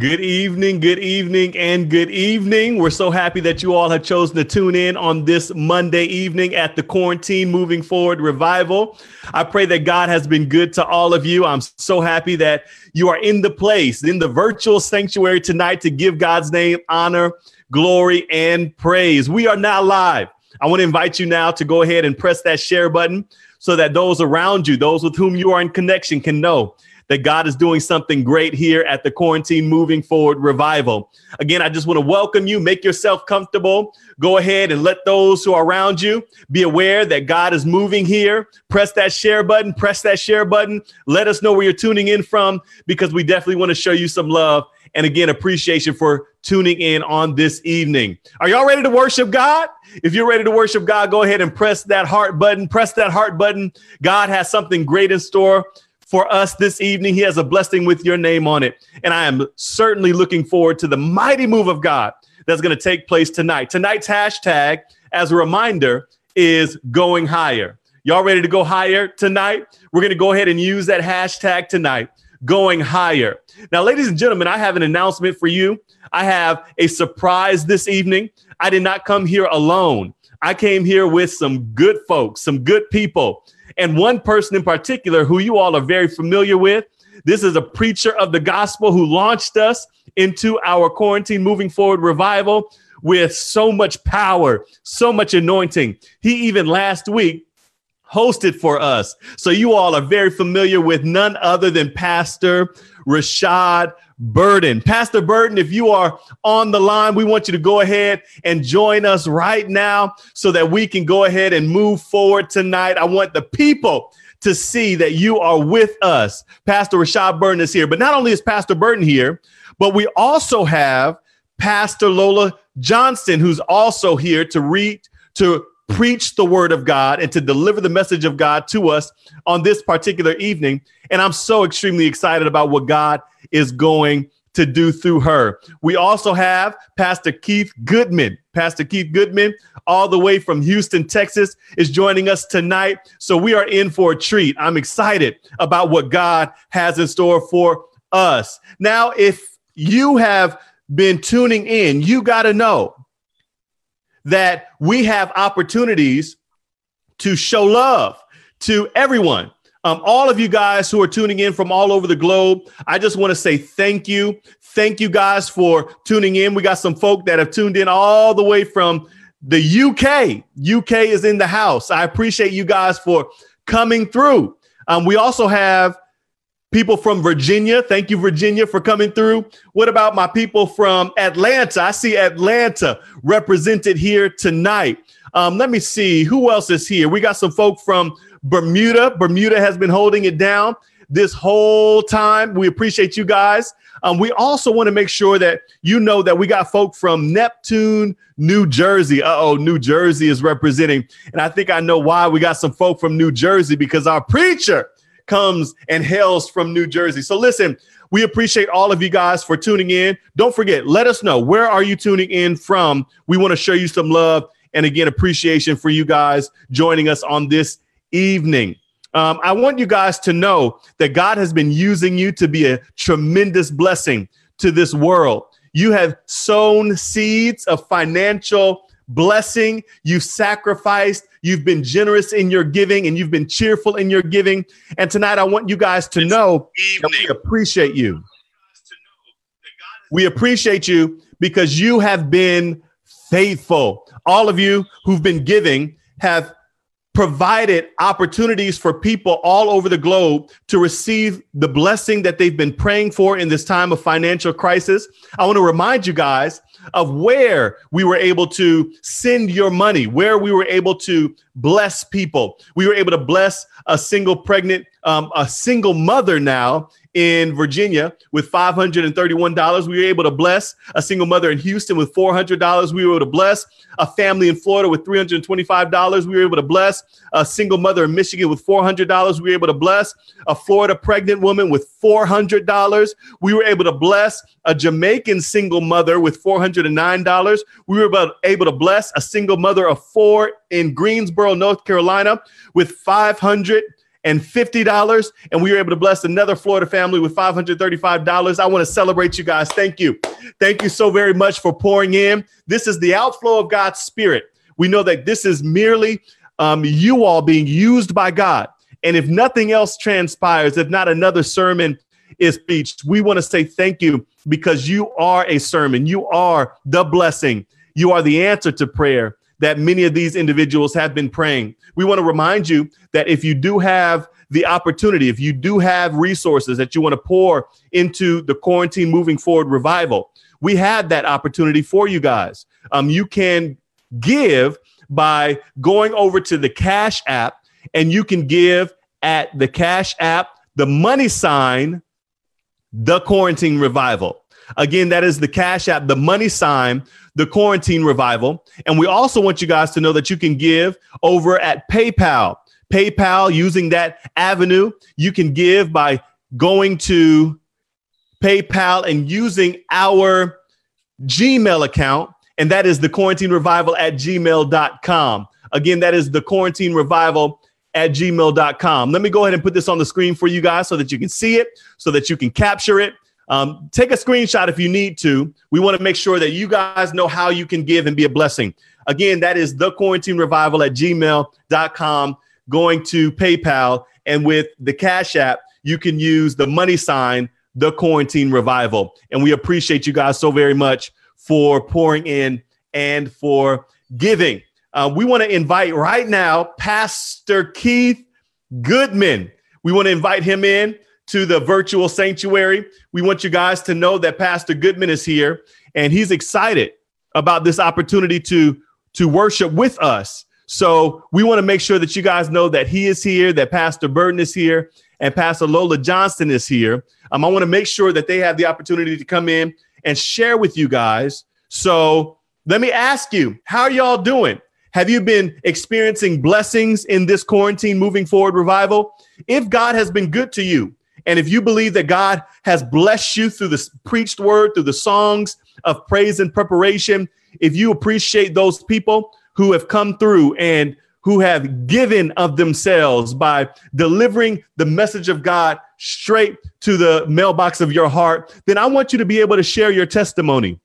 Good evening, good evening, and good evening. We're so happy that you all have chosen to tune in on this Monday evening at the Quarantine Moving Forward Revival. I pray that God has been good to all of you. I'm so happy that you are in the place, in the virtual sanctuary tonight to give God's name honor, glory, and praise. We are now live. I want to invite you now to go ahead and press that share button so that those around you, those with whom you are in connection, can know that God is doing something great here at the Quarantine Moving Forward Revival. Again, I just want to welcome you. Make yourself comfortable. Go ahead and let those who are around you be aware that God is moving here. Press that share button, press that share button. Let us know where you're tuning in from because we definitely want to show you some love and again, appreciation for tuning in on this evening. Are y'all ready to worship God? If you're ready to worship God, go ahead and press that heart button. Press that heart button. God has something great in store for us this evening. He has a blessing with your name on it. And I am certainly looking forward to the mighty move of God that's going to take place tonight. Tonight's hashtag, as a reminder, is going higher. Y'all ready to go higher tonight? We're going to go ahead and use that hashtag tonight, going higher. Now, ladies and gentlemen, I have an announcement for you. I have a surprise this evening. I did not come here alone. I came here with some good folks, some good people and one person in particular who you all are very familiar with. This is a preacher of the gospel who launched us into our quarantine moving forward revival with so much power, so much anointing. He even last week hosted for us. So you all are very familiar with none other than Pastor Rashad Burden. Pastor Burden, if you are on the line, we want you to go ahead and join us right now so that we can go ahead and move forward tonight. I want the people to see that you are with us. Pastor Rashad Burden is here. But not only is Pastor Burden here, but we also have Pastor Lola Johnson, who's also here to read, to preach the word of God and to deliver the message of God to us on this particular evening. And I'm so extremely excited about what God is going to do through her. We also have Pastor Keith Goodman. Pastor Keith Goodman, all the way from Houston, Texas, is joining us tonight. So we are in for a treat. I'm excited about what God has in store for us. Now, if you have been tuning in, you got to know that we have opportunities to show love to everyone. Um, all of you guys who are tuning in from all over the globe, I just want to say thank you. Thank you guys for tuning in. We got some folk that have tuned in all the way from the UK. UK is in the house. I appreciate you guys for coming through. Um, we also have people from Virginia. Thank you, Virginia, for coming through. What about my people from Atlanta? I see Atlanta represented here tonight. Um, let me see who else is here. We got some folk from Bermuda. Bermuda has been holding it down this whole time. We appreciate you guys. Um, we also want to make sure that you know that we got folk from Neptune, New Jersey. Uh oh, New Jersey is representing. And I think I know why we got some folk from New Jersey because our preacher comes and hails from New Jersey. So listen, we appreciate all of you guys for tuning in. Don't forget, let us know where are you tuning in from. We want to show you some love and again appreciation for you guys joining us on this evening. Um, I want you guys to know that God has been using you to be a tremendous blessing to this world. You have sown seeds of financial blessing. You've sacrificed. You've been generous in your giving and you've been cheerful in your giving. And tonight, I want you guys to know that we appreciate you. We appreciate you because you have been faithful. All of you who've been giving have provided opportunities for people all over the globe to receive the blessing that they've been praying for in this time of financial crisis. I want to remind you guys of where we were able to send your money, where we were able to bless people. We were able to bless a single pregnant, um, a single mother now in Virginia with $531. We were able to bless a single mother in Houston with $400. We were able to bless a family in Florida with $325. We were able to bless a single mother in Michigan with $400. We were able to bless a Florida pregnant woman with $400. We were able to bless a Jamaican single mother with $409. We were able to bless a single mother of four in Greensboro, North Carolina with 500 and $50 and we were able to bless another Florida family with $535. I want to celebrate you guys. Thank you. Thank you so very much for pouring in. This is the outflow of God's spirit. We know that this is merely um, you all being used by God. And if nothing else transpires, if not another sermon is preached, we want to say thank you because you are a sermon. You are the blessing. You are the answer to prayer that many of these individuals have been praying. We want to remind you that if you do have the opportunity, if you do have resources that you want to pour into the quarantine moving forward revival, we have that opportunity for you guys. Um, you can give by going over to the Cash app and you can give at the Cash app, the money sign, the quarantine revival. Again, that is the Cash App, the money sign, the quarantine revival. And we also want you guys to know that you can give over at PayPal. PayPal, using that avenue, you can give by going to PayPal and using our Gmail account. And that is the quarantine revival at gmail.com. Again, that is the quarantine revival at gmail.com. Let me go ahead and put this on the screen for you guys so that you can see it, so that you can capture it. Um, take a screenshot if you need to. We want to make sure that you guys know how you can give and be a blessing. Again, that is the quarantine revival at gmail.com, going to PayPal. And with the Cash App, you can use the money sign, the quarantine revival. And we appreciate you guys so very much for pouring in and for giving. Uh, we want to invite right now Pastor Keith Goodman. We want to invite him in to the virtual sanctuary. We want you guys to know that Pastor Goodman is here and he's excited about this opportunity to to worship with us. So we want to make sure that you guys know that he is here, that Pastor Burden is here, and Pastor Lola Johnson is here. Um, I want to make sure that they have the opportunity to come in and share with you guys. So let me ask you, how are y'all doing? Have you been experiencing blessings in this quarantine moving forward revival? If God has been good to you, and if you believe that God has blessed you through the preached word, through the songs of praise and preparation, if you appreciate those people who have come through and who have given of themselves by delivering the message of God straight to the mailbox of your heart, then I want you to be able to share your testimony.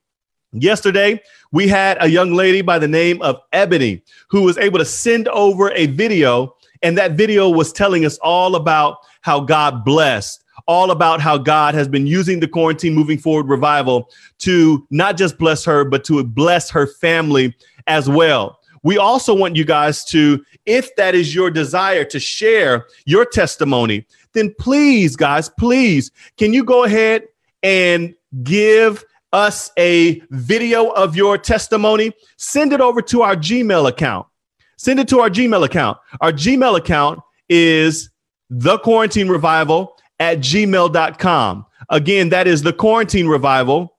Yesterday, we had a young lady by the name of Ebony who was able to send over a video, and that video was telling us all about how God blessed, all about how God has been using the quarantine moving forward revival to not just bless her, but to bless her family as well. We also want you guys to, if that is your desire to share your testimony, then please, guys, please, can you go ahead and give us a video of your testimony, send it over to our Gmail account. Send it to our Gmail account. Our Gmail account is the quarantine revival at gmail.com. Again, that is the quarantine revival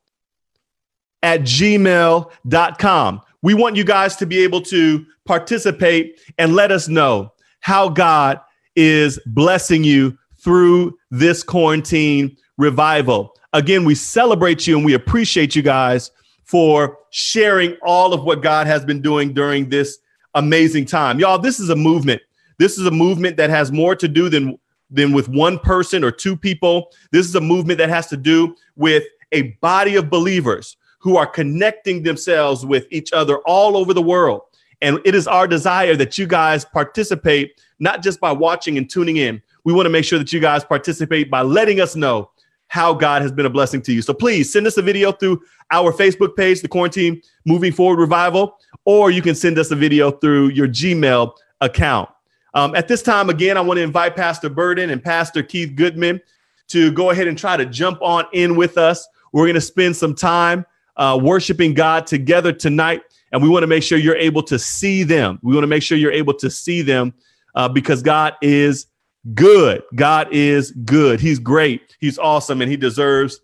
at gmail.com. We want you guys to be able to participate and let us know how God is blessing you through this quarantine revival. Again, we celebrate you and we appreciate you guys for sharing all of what God has been doing during this amazing time. Y'all, this is a movement. This is a movement that has more to do than than with one person or two people. This is a movement that has to do with a body of believers who are connecting themselves with each other all over the world. And it is our desire that you guys participate, not just by watching and tuning in. We want to make sure that you guys participate by letting us know how God has been a blessing to you. So please send us a video through our Facebook page, the Quarantine Moving Forward Revival, or you can send us a video through your Gmail account. Um, at this time, again, I want to invite Pastor Burden and Pastor Keith Goodman to go ahead and try to jump on in with us. We're going to spend some time uh, worshiping God together tonight, and we want to make sure you're able to see them. We want to make sure you're able to see them uh, because God is good. God is good. He's great. He's awesome, and He deserves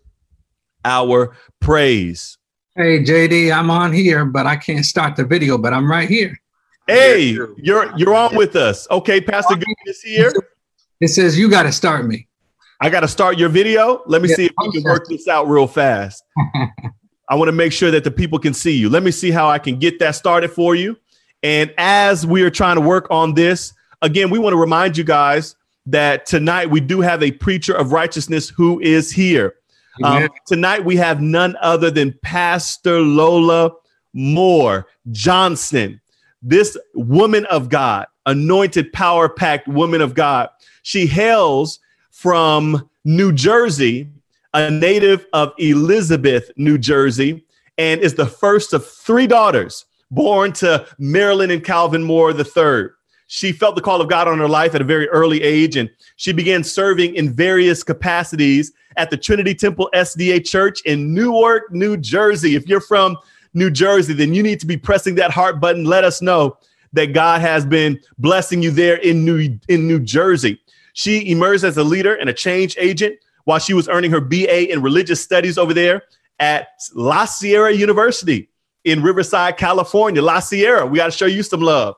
our praise. Hey, JD, I'm on here, but I can't start the video, but I'm right here. Hey, you're you're on with us. Okay, Pastor Goodman is here. It says you got to start me. I got to start your video. Let me yeah, see if we can work this out real fast. I want to make sure that the people can see you. Let me see how I can get that started for you. And as we are trying to work on this, again, we want to remind you guys that tonight we do have a preacher of righteousness who is here. Um, tonight we have none other than Pastor Lola Moore Johnson, this woman of God, anointed, power packed woman of God. She hails from New Jersey, a native of Elizabeth, New Jersey, and is the first of three daughters born to Marilyn and Calvin Moore III. She felt the call of God on her life at a very early age, and she began serving in various capacities at the Trinity Temple SDA Church in Newark, New Jersey. If you're from New Jersey, then you need to be pressing that heart button. Let us know that God has been blessing you there in New in New Jersey. She emerged as a leader and a change agent while she was earning her BA in religious studies over there at La Sierra University in Riverside, California. La Sierra, we got to show you some love.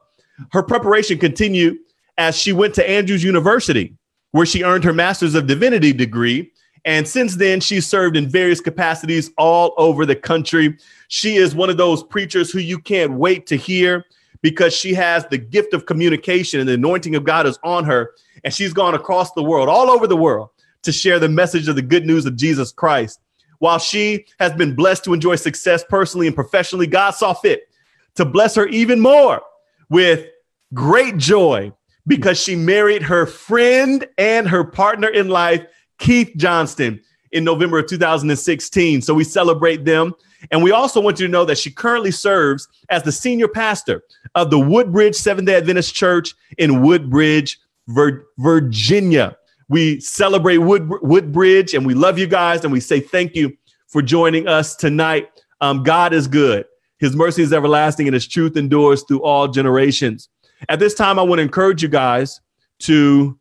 Her preparation continued as she went to Andrews University, where she earned her Master's of Divinity degree. And since then, she's served in various capacities all over the country. She is one of those preachers who you can't wait to hear because she has the gift of communication and the anointing of God is on her. And she's gone across the world, all over the world, to share the message of the good news of Jesus Christ. While she has been blessed to enjoy success personally and professionally, God saw fit to bless her even more with great joy because she married her friend and her partner in life, Keith Johnson, in November of 2016. So we celebrate them. And we also want you to know that she currently serves as the senior pastor of the Woodbridge Seventh day Adventist Church in Woodbridge, Vir- Virginia. We celebrate Wood- Woodbridge and we love you guys and we say thank you for joining us tonight. Um, God is good. His mercy is everlasting and his truth endures through all generations. At this time, I want to encourage you guys to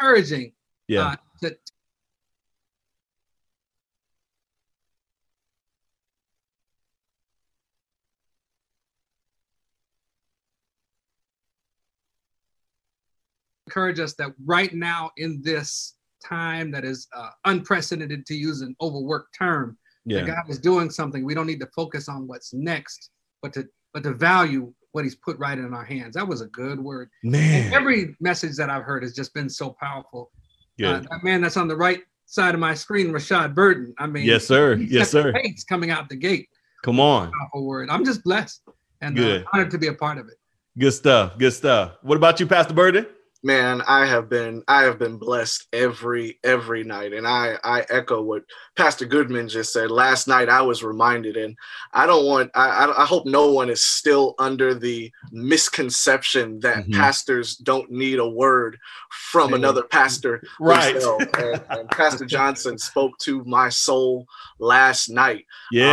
encouraging. Yeah. Uh, to, encourage us that right now in this time that is uh, unprecedented to use an overworked term yeah. that god is doing something we don't need to focus on what's next but to but to value what he's put right in our hands that was a good word Man. and every message that i've heard has just been so powerful uh, that man that's on the right side of my screen rashad burden i mean yes, sir. Yes, sir. pace coming out the gate Come on. powerful word i'm just blessed and uh, honored to be a part of it Good stuff. Good stuff. What about you, Pastor Burden? Man i have been i have been blessed every every night. And i i echo what pastor goodman just said. Last night i was reminded and i don't want i i hope no one is still under the misconception that Mhm. pastors don't need a word from another pastor Right. and, and pastor johnson spoke to my soul last night.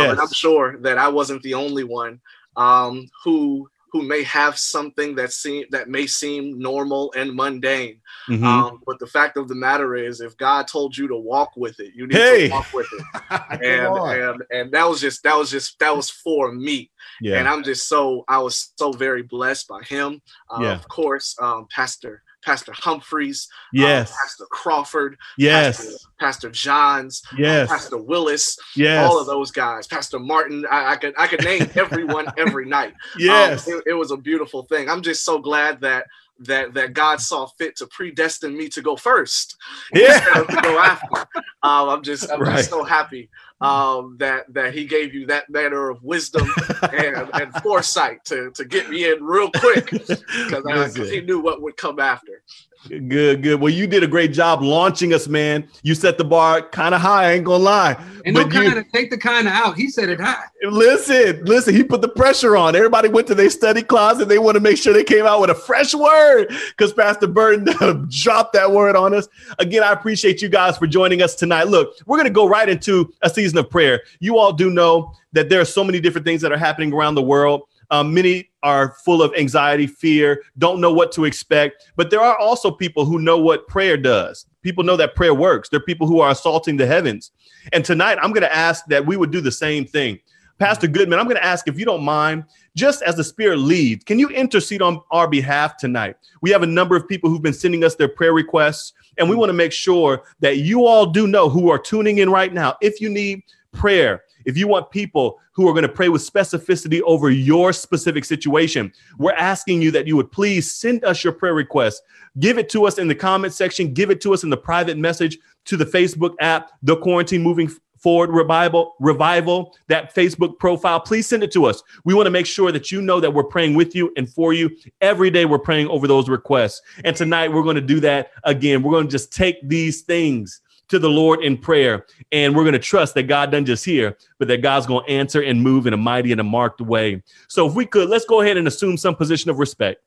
Um, and I'm sure that I wasn't the only one um, who who may have something that seem that may seem normal and mundane. Mhm. Um, but the fact of the matter is, if God told you to walk with it, you need Hey. to walk with it. And, and and that was just that was just that was for me. yeah. And I'm just so I was so very blessed by him. Uh, Yeah. Of course, um, Pastor Pastor Humphreys, um, yes. Pastor Crawford, yes. Pastor, Pastor Johns, yes. Pastor Willis, yes. all of those guys, Pastor Martin. I, I could I could name everyone every night. Um, Yes. it, it was a beautiful thing. I'm just so glad that that that God saw fit to predestine me to go first Yeah. instead of to go after. Um, I'm just I'm Right. just so happy um, that that He gave you that manner of wisdom and, and foresight to to get me in real quick because He knew what would come after. Good, good. Well, you did a great job launching us, man. You set the bar kind of high. I ain't gonna lie. and no But you- kind of take the kind of out he said it high Listen, listen. He put the pressure on. Everybody went to their study closet. They want to make sure they came out with a fresh word because Pastor Burden dropped that word on us. Again, I appreciate you guys for joining us tonight. Look, we're gonna go right into a season of prayer. You all do know that there are so many different things that are happening around the world. Um, many are full of anxiety, fear, don't know what to expect. But there are also people who know what prayer does. People know that prayer works. There are people who are assaulting the heavens. And tonight, I'm going to ask that we would do the same thing. Pastor Goodman, I'm going to ask if you don't mind, just as the Spirit leads, can you intercede on our behalf tonight? We have a number of people who've been sending us their prayer requests, and we mm. want to make sure that you all do know who are tuning in right now. If you need prayer, if you want people who are going to pray with specificity over your specific situation, we're asking you that you would please send us your prayer requests. Give it to us in the comment section, give it to us in the private message to the Facebook app, The Quarantine Moving Forward Revival, Revival, that Facebook profile. Please send it to us. We want to make sure that you know that we're praying with you and for you. Every day we're praying over those requests. And tonight we're going to do that again. We're going to just take these things to the Lord in prayer. And we're going to trust that God doesn't just hear, but that God's going to answer and move in a mighty and a marked way. So if we could, let's go ahead and assume some position of respect.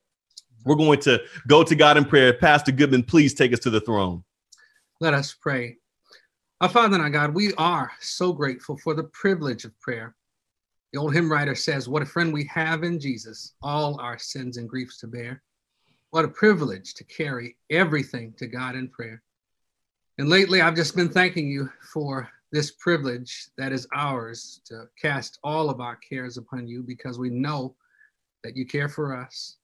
We're going to go to God in prayer. Pastor Goodman, please take us to the throne. Let us pray. Our Father and our God, we are so grateful for the privilege of prayer. The old hymn writer says, What a friend we have in Jesus, all our sins and griefs to bear. What a privilege to carry everything to God in prayer. And lately, I've just been thanking you for this privilege that is ours to cast all of our cares upon you because we know that you care for us.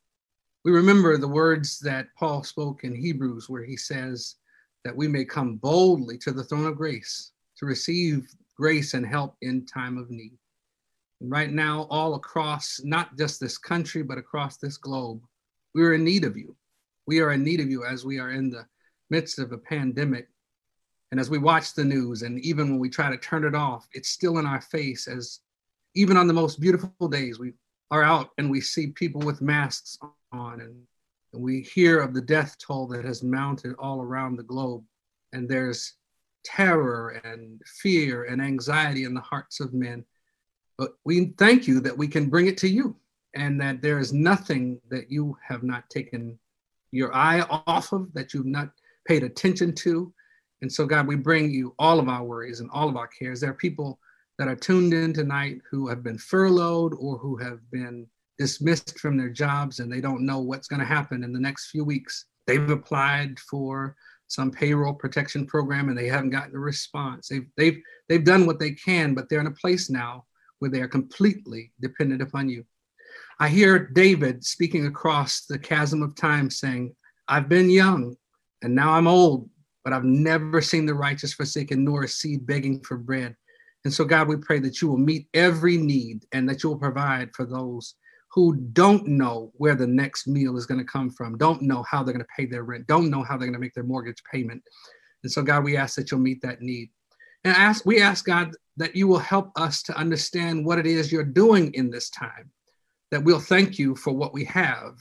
We remember the words that Paul spoke in Hebrews, where he says, that we may come boldly to the throne of grace to receive grace and help in time of need. And right now, all across not just this country, but across this globe, we are in need of you. We are in need of you as we are in the midst of a pandemic. And as we watch the news, and even when we try to turn it off, it's still in our face as even on the most beautiful days, we are out and we see people with masks on and and we hear of the death toll that has mounted all around the globe. And there's terror and fear and anxiety in the hearts of men. But we thank you that we can bring it to you and that there is nothing that you have not taken your eye off of, that you've not paid attention to. And so, God, we bring you all of our worries and all of our cares. There are people that are tuned in tonight who have been furloughed or who have been dismissed from their jobs and they don't know what's going to happen in the next few weeks. They've applied for some payroll protection program and they haven't gotten a response. They've they've they've done what they can, but they're in a place now where they are completely dependent upon you. I hear David speaking across the chasm of time saying, I've been young and now I'm old, but I've never seen the righteous forsaken nor a seed begging for bread. And so, God, we pray that you will meet every need and that you will provide for those who don't know where the next meal is going to come from, don't know how they're going to pay their rent, don't know how they're going to make their mortgage payment. And so, God, we ask that you'll meet that need. And ask, we ask, God, that you will help us to understand what it is you're doing in this time, that we'll thank you for what we have,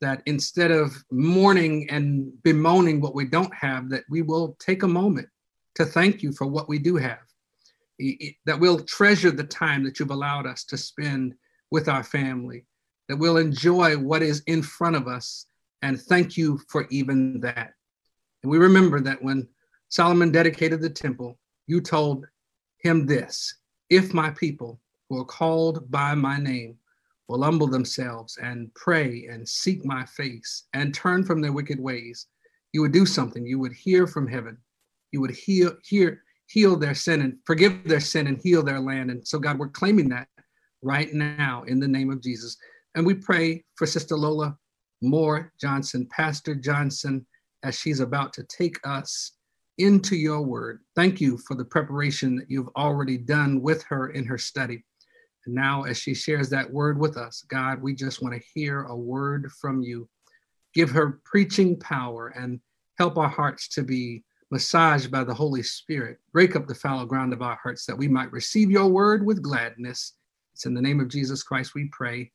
that instead of mourning and bemoaning what we don't have, that we will take a moment to thank you for what we do have, that we'll treasure the time that you've allowed us to spend with our family, that we'll enjoy what is in front of us and thank you for even that. And we remember that when Solomon dedicated the temple, you told him this If my people who are called by my name will humble themselves and pray and seek my face and turn from their wicked ways, you would do something. You would hear from heaven. You would heal, hear, heal their sin and forgive their sin and heal their land. And so, God, we're claiming that right now in the name of Jesus. And we pray for Sister Lola Moore Johnson, Pastor Johnson, as she's about to take us into your word. Thank you for the preparation that you've already done with her in her study. And now, as she shares that word with us, God, we just want to hear a word from you. Give her preaching power and help our hearts to be massaged by the Holy Spirit. Break up the fallow ground of our hearts that we might receive your word with gladness. It's in the name of Jesus Christ we pray.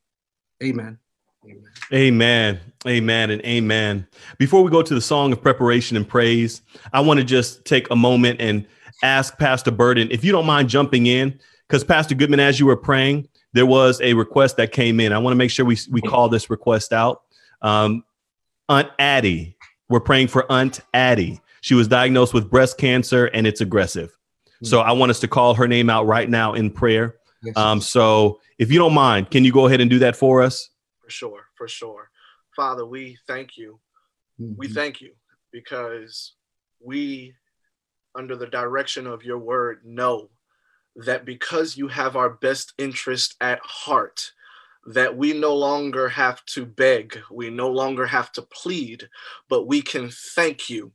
Amen. Amen. Amen. Amen and amen. Before we go to the song of preparation and praise, I want to just take a moment and ask Pastor Burden if you don't mind jumping in because Pastor Goodman, as you were praying, there was a request that came in. I want to make sure we, we call this request out. Um, Aunt Addie, we're praying for Aunt Addie. She was diagnosed with breast cancer and it's aggressive. So I want us to call her name out right now in prayer. Um, so if you don't mind, can you go ahead and do that for us? For sure, for sure. Father, we thank you. Mm-hmm. We thank you because we, under the direction of your word, know that because you have our best interest at heart, that we no longer have to beg, we no longer have to plead, but we can thank you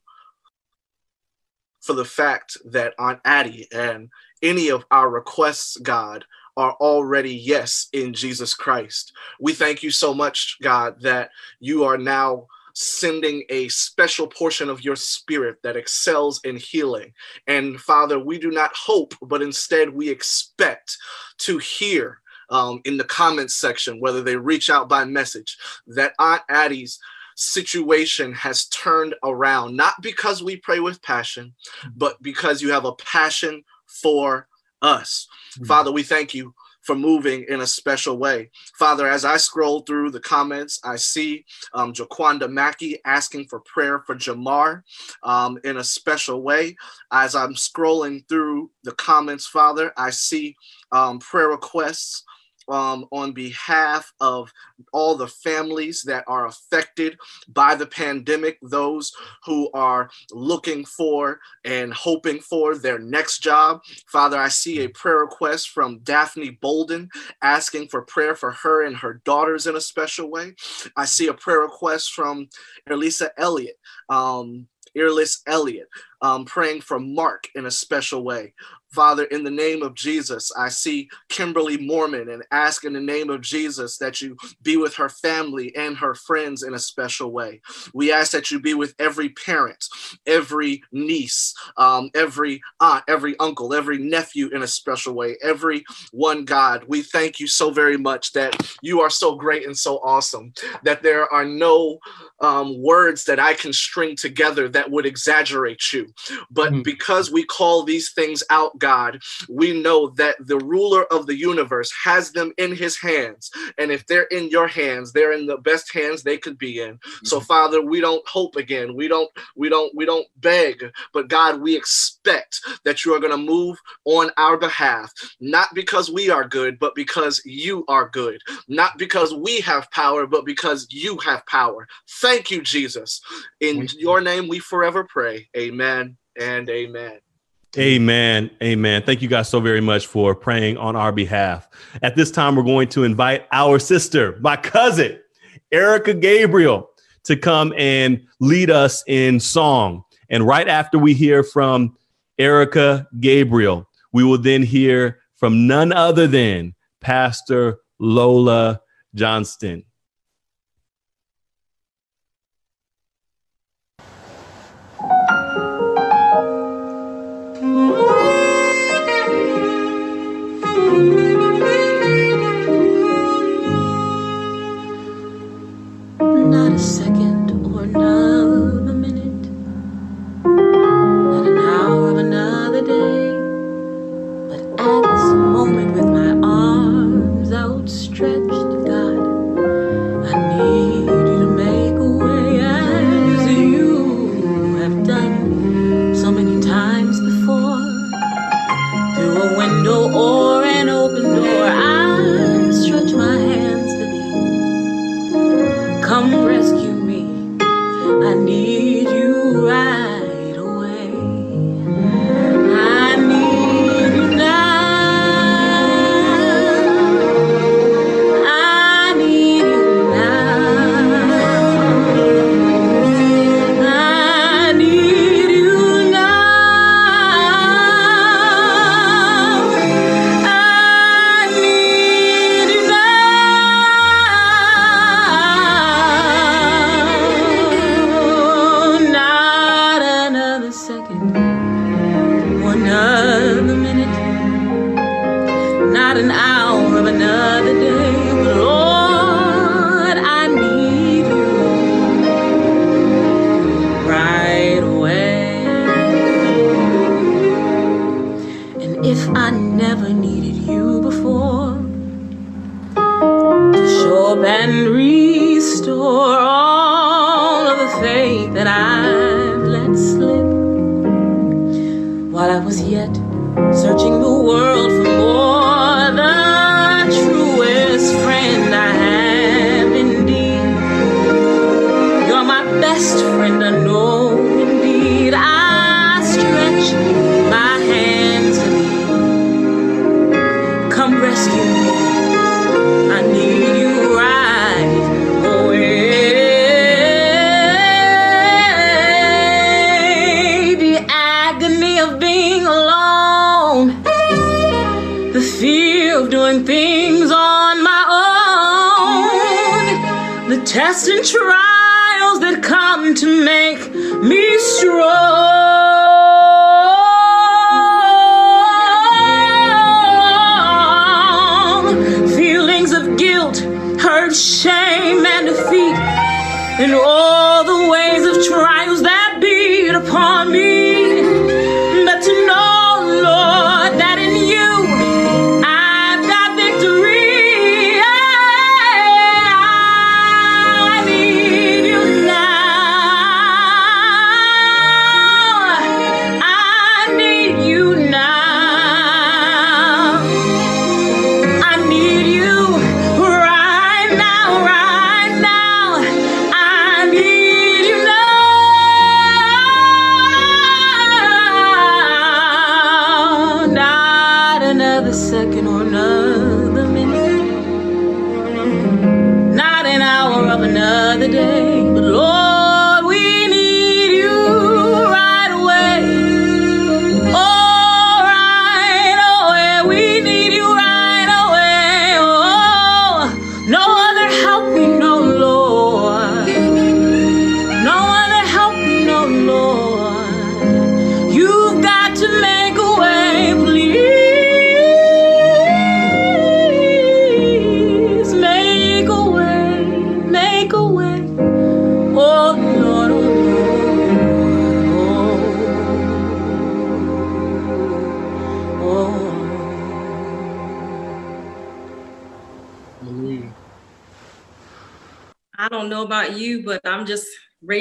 for the fact that Aunt Addie and any of our requests, God, are already yes in Jesus Christ. We thank you so much, God, that you are now sending a special portion of your spirit that excels in healing. And Father, we do not hope, but instead we expect to hear um, in the comments section, whether they reach out by message, that Aunt Addie's situation has turned around, not because we pray with passion, but because you have a passion for us. Mm-hmm. Father, we thank you for moving in a special way. Father, as I scroll through the comments, I see um, Jaquanda Mackey asking for prayer for Jamar um, in a special way. As I'm scrolling through the comments, Father, I see um, prayer requests um, on behalf of all the families that are affected by the pandemic, those who are looking for and hoping for their next job. Father, I see a prayer request from Daphne Bolden asking for prayer for her and her daughters in a special way. I see a prayer request from Elisa Elliott. Um, Earless Elliott, um, praying for Mark in a special way. Father, in the name of Jesus, I see Kimberly Mormon and ask in the name of Jesus that you be with her family and her friends in a special way. We ask that you be with every parent, every niece, um, every aunt, every uncle, every nephew in a special way, every one God. We thank you so very much that you are so great and so awesome, that there are no um, words that I can string together that would exaggerate you. But mm-hmm. because we call these things out, God, we know that the ruler of the universe has them in his hands. And if they're in your hands, they're in the best hands they could be in. Mm-hmm. So Father, we don't hope again. We don't, we don't, we don't beg, but God, we expect that you are going to move on our behalf, not because we are good, but because you are good. Not because we have power, but because you have power. Thank you, Jesus. In your name we forever pray. Amen and amen. Amen. Amen. Thank you guys so very much for praying on our behalf. At this time, we're going to invite our sister, my cousin, Erica Gabriel, to come and lead us in song. And right after we hear from Erica Gabriel, we will then hear from none other than Pastor Lola Johnson. not a second. searching the world fantastic.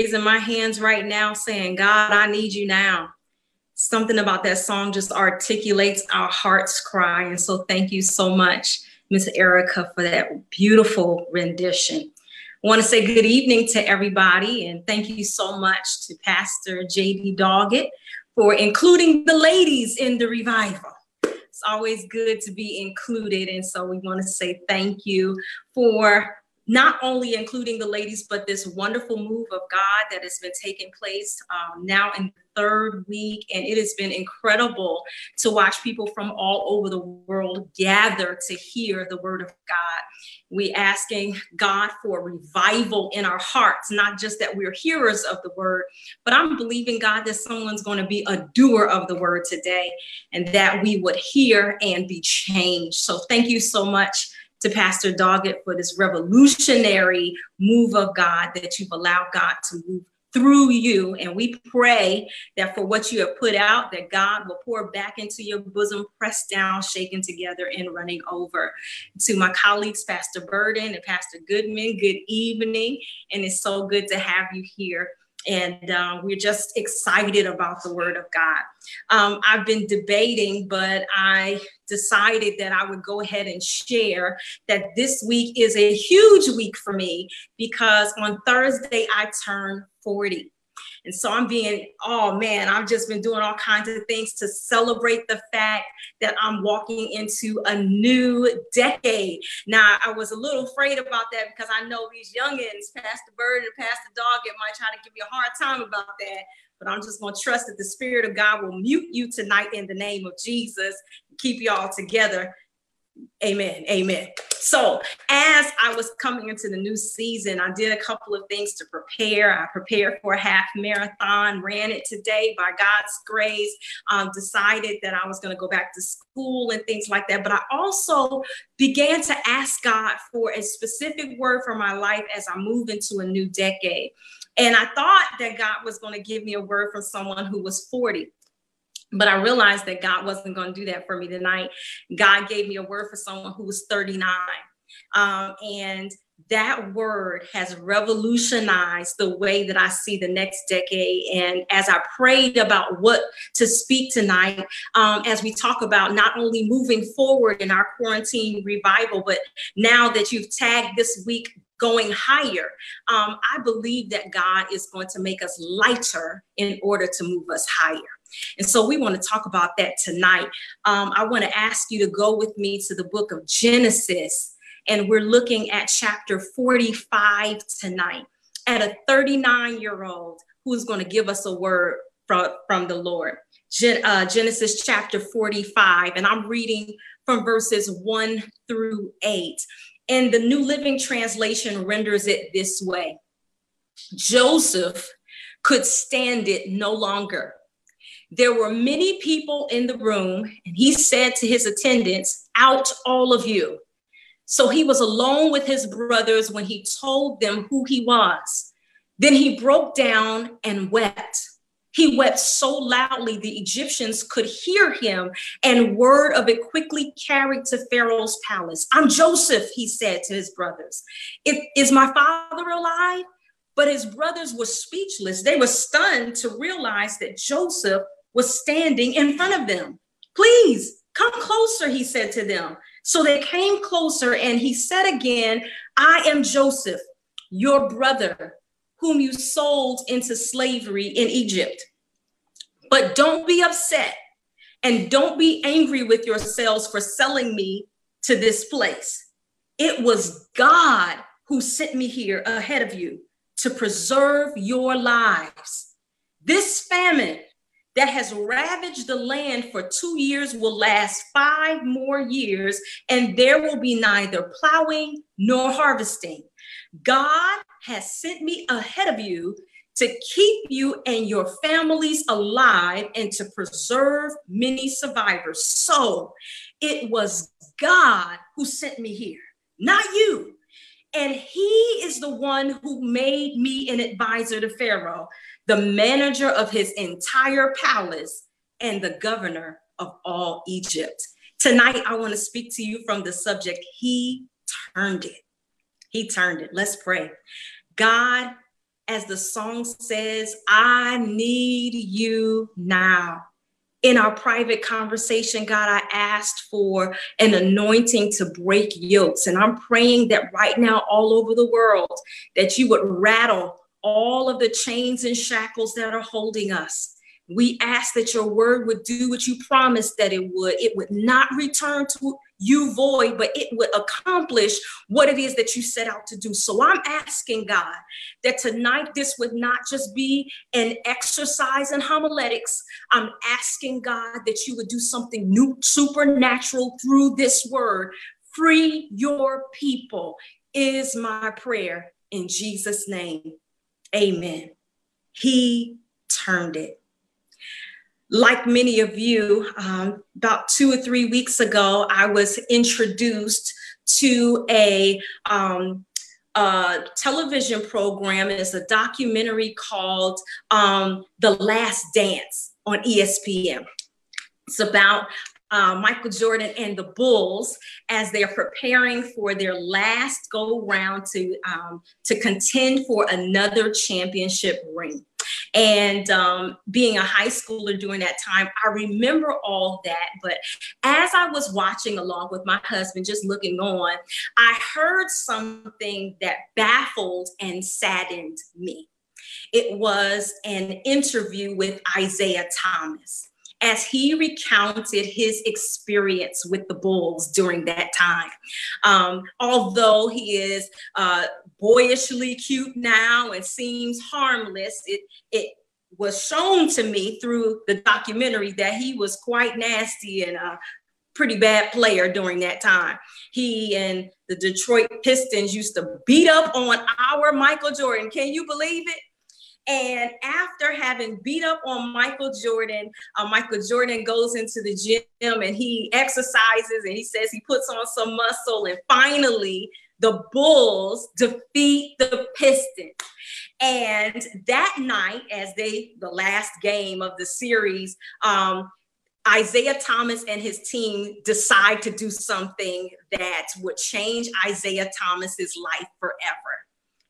Raising my hands right now saying, God, I need you now. Something about that song just articulates our heart's cry. And so thank you so much, Miss Erica, for that beautiful rendition. I want to say good evening to everybody and thank you so much to Pastor JD Doggett for including the ladies in the revival. It's always good to be included. And so we want to say thank you for not only including the ladies, but this wonderful move of God that has been taking place um, now in the third week. And it has been incredible to watch people from all over the world gather to hear the word of God. We asking God for revival in our hearts, not just that we're hearers of the word, but I'm believing God that someone's going to be a doer of the word today and that we would hear and be changed. So thank you so much to Pastor Doggett for this revolutionary move of God that you've allowed God to move through you. And we pray that for what you have put out, that God will pour back into your bosom, pressed down, shaken together, and running over. To my colleagues, Pastor Burden and Pastor Goodman, good evening. And it's so good to have you here and uh, we're just excited about the word of God. Um, I've been debating, but I decided that I would go ahead and share that this week is a huge week for me because on Thursday I turn 40. And so I'm being, oh man, I've just been doing all kinds of things to celebrate the fact that I'm walking into a new decade. Now, I was a little afraid about that because I know these youngins, Pastor Bird and Pastor Dog, it might try to give me a hard time about that. But I'm just going to trust that the Spirit of God will mute you tonight in the name of Jesus, keep you all together Amen. Amen. So, as I was coming into the new season, I did a couple of things to prepare. I prepared for a half marathon, ran it today by God's grace, um, decided that I was going to go back to school and things like that. But I also began to ask God for a specific word for my life as I move into a new decade. And I thought that God was going to give me a word from someone who was 40. But I realized that God wasn't going to do that for me tonight. God gave me a word for someone who was 39. Um, and that word has revolutionized the way that I see the next decade. And as I prayed about what to speak tonight, um, as we talk about not only moving forward in our quarantine revival, but now that you've tagged this week going higher, um, I believe that God is going to make us lighter in order to move us higher. And so we want to talk about that tonight. Um, I want to ask you to go with me to the book of Genesis, and we're looking at chapter 45 tonight at a 39 year old who's going to give us a word from, from the Lord. Gen, uh, Genesis chapter 45, and I'm reading from verses 1 through 8. And the New Living Translation renders it this way Joseph could stand it no longer there were many people in the room, and he said to his attendants, Out, all of you. So he was alone with his brothers when he told them who he was. Then he broke down and wept. He wept so loudly the Egyptians could hear him, and word of it quickly carried to Pharaoh's palace. I'm Joseph, he said to his brothers. Is my father alive? But his brothers were speechless. They were stunned to realize that Joseph was standing in front of them. Please come closer, he said to them. So they came closer, and he said again, I am Joseph, your brother, whom you sold into slavery in Egypt. But don't be upset and don't be angry with yourselves for selling me to this place. It was God who sent me here ahead of you to preserve your lives. This famine that has ravaged the land for two years will last five more years, and there will be neither plowing nor harvesting. God has sent me ahead of you to keep you and your families alive and to preserve many survivors. So it was God who sent me here, not you. And he is the one who made me an advisor to Pharaoh the manager of his entire palace, and the governor of all Egypt. Tonight, I want to speak to you from the subject He turned it. He turned it. Let's pray. God, as the song says, I need you now. In our private conversation, God, I asked for an anointing to break yokes. And I'm praying that right now, all over the world, that you would rattle all of the chains and shackles that are holding us we ask that your word would do what you promised that it would. It would not return to you void, but it would accomplish what it is that you set out to do. So I'm asking God that tonight this would not just be an exercise in homiletics. I'm asking God that you would do something new, supernatural through this word. Free your people is my prayer in Jesus' name. Amen. He turned it like many of you, um, about two or three weeks ago, I was introduced to a, um, television program. It's a documentary called um, The Last Dance on ESPN. It's about uh, Michael Jordan and the Bulls as they're preparing for their last go round to um, to contend for another championship ring. And um, being a high schooler during that time, I remember all that. But as I was watching along with my husband, just looking on, I heard something that baffled and saddened me. It was an interview with Isiah Thomas as he recounted his experience with the Bulls during that time. Um, although he is uh, boyishly cute now and seems harmless, it, it was shown to me through the documentary that he was quite nasty and a pretty bad player during that time. He and the Detroit Pistons used to beat up on our Michael Jordan. Can you believe it? And after having beat up on Michael Jordan, uh, Michael Jordan goes into the gym and he exercises and he says he puts on some muscle. And finally, the Bulls defeat the Pistons. And that night, as they, the last game of the series, um, Isiah Thomas and his team decide to do something that would change Isiah Thomas's life forever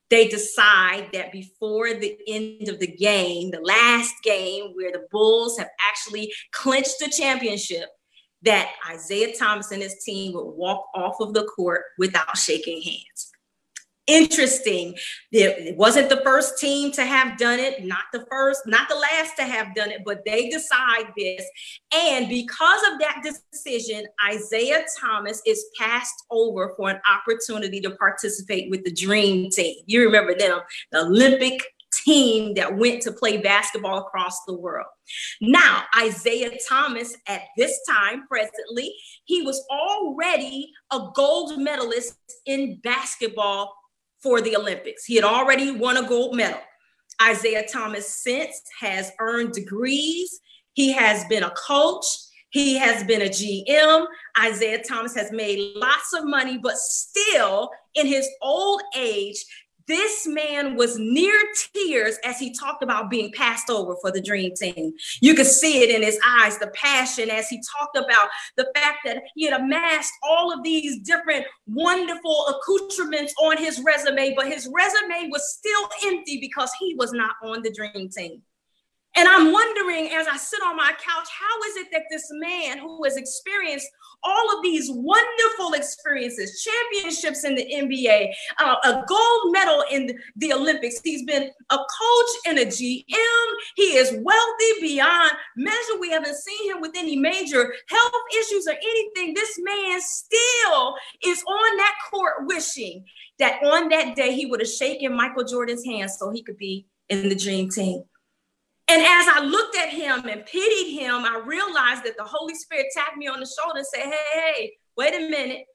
they decide that before the end of the game, the last game where the Bulls have actually clinched the championship, that Isiah Thomas and his team would walk off of the court without shaking hands interesting. It wasn't the first team to have done it, not the first, not the last to have done it, but they decide this. And because of that decision, Isiah Thomas is passed over for an opportunity to participate with the Dream Team. You remember them, the Olympic team that went to play basketball across the world. Now, Isiah Thomas, at this time, presently, he was already a gold medalist in basketball for the Olympics. He had already won a gold medal. Isiah Thomas since has earned degrees. He has been a coach. He has been a GM. Isiah Thomas has made lots of money, but still in his old age, this man was near tears as he talked about being passed over for the dream team. You could see it in his eyes, the passion as he talked about the fact that he had amassed all of these different wonderful accoutrements on his resume, but his resume was still empty because he was not on the dream team. And I'm wondering as I sit on my couch, how is it that this man who has experienced all of these wonderful experiences, championships in the NBA, uh, a gold medal in the Olympics. He's been a coach and a GM. He is wealthy beyond measure. We haven't seen him with any major health issues or anything. This man still is on that court wishing that on that day he would have shaken Michael Jordan's hand so he could be in the dream team. And as I looked at him and pitied him, I realized that the Holy Spirit tapped me on the shoulder and said, Hey, hey, wait a minute.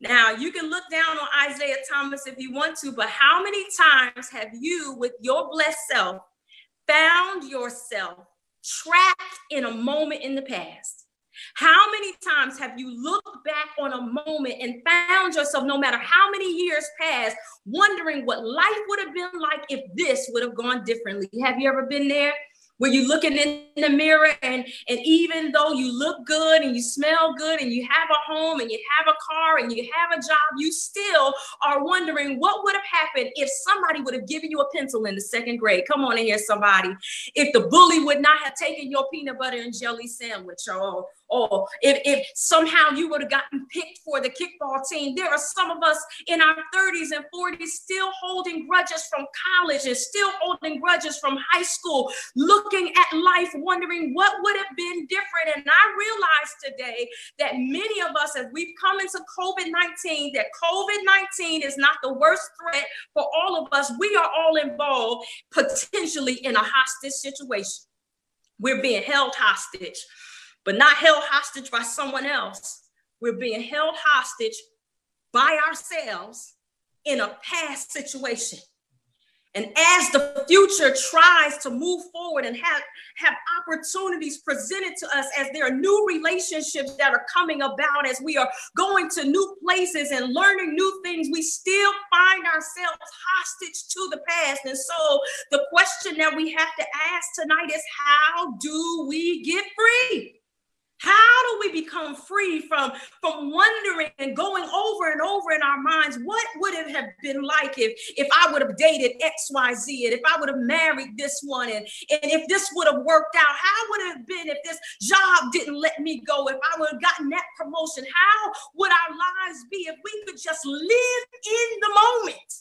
Now, you can look down on Isiah Thomas if you want to, but how many times have you, with your blessed self, found yourself trapped in a moment in the past? How many times have you looked back on a moment and found yourself, no matter how many years passed, wondering what life would have been like if this would have gone differently? Have you ever been there? Where you're looking in the mirror and and even though you look good and you smell good and you have a home and you have a car and you have a job you still are wondering what would have happened if somebody would have given you a pencil in the second grade. Come on in here somebody. If the bully would not have taken your peanut butter and jelly sandwich or or if, if somehow you would have gotten picked for the kickball team. There are some of us in our 30s and 40s still holding grudges from college and still holding grudges from high school, looking at life, wondering what would have been different. And I realize today that many of us, as we've come into COVID 19, that COVID 19 is not the worst threat for all of us. We are all involved potentially in a hostage situation. We're being held hostage but not held hostage by someone else. We're being held hostage by ourselves in a past situation. And as the future tries to move forward and have, have opportunities presented to us, as there are new relationships that are coming about, as we are going to new places and learning new things, we still find ourselves hostage to the past. And so the question that we have to ask tonight is how do we get free? How do we become free from, from wondering and going over and over in our minds, what would it have been like if, if I would have dated XYZ and if I would have married this one and, and if this would have worked out? How would it have been if this job didn't let me go? If I would have gotten that promotion? How would our lives be if we could just live in the moment?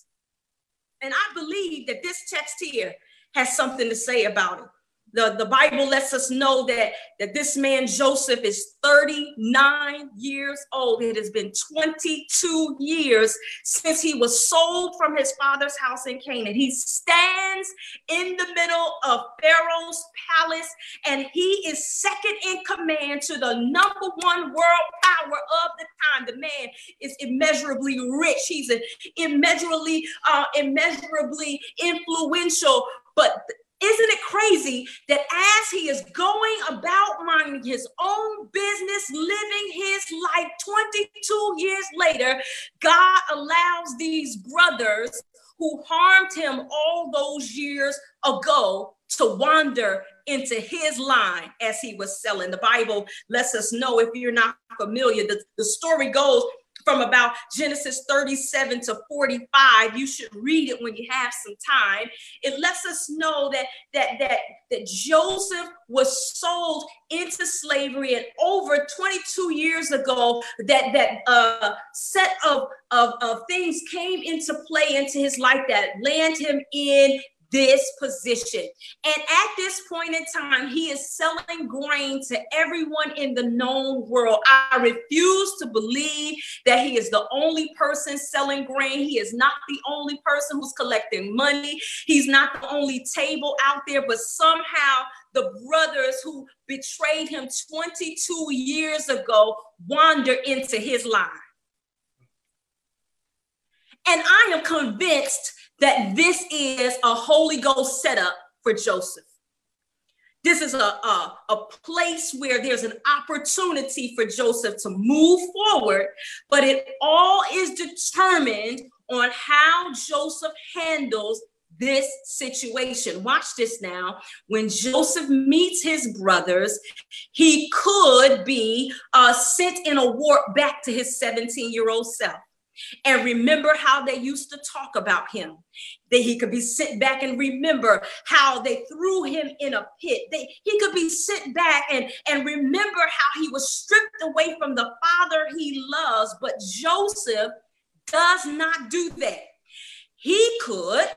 And I believe that this text here has something to say about it. The, the Bible lets us know that, that this man Joseph is 39 years old. It has been 22 years since he was sold from his father's house in Canaan. He stands in the middle of Pharaoh's palace and he is second in command to the number one world power of the time. The man is immeasurably rich. He's immeasurably, uh, immeasurably influential. But isn't it crazy that as he is going about minding his own business, living his life 22 years later, God allows these brothers who harmed him all those years ago to wander into his line as he was selling. The Bible lets us know if you're not familiar, the, the story goes from about Genesis 37 to 45. You should read it when you have some time. It lets us know that that that that Joseph was sold into slavery, and over 22 years ago, that that uh, set of, of of things came into play into his life that land him in this position. And at this point in time, he is selling grain to everyone in the known world. I refuse to believe that he is the only person selling grain. He is not the only person who's collecting money. He's not the only table out there, but somehow the brothers who betrayed him 22 years ago wander into his line. And I am convinced that this is a Holy Ghost setup for Joseph. This is a, a, a, place where there's an opportunity for Joseph to move forward, but it all is determined on how Joseph handles this situation. Watch this now. When Joseph meets his brothers, he could be uh, sent in a warp back to his 17 year old self and remember how they used to talk about him. That he could be sent back and remember how they threw him in a pit. They, he could be sent back and, and remember how he was stripped away from the father he loves. But Joseph does not do that. He could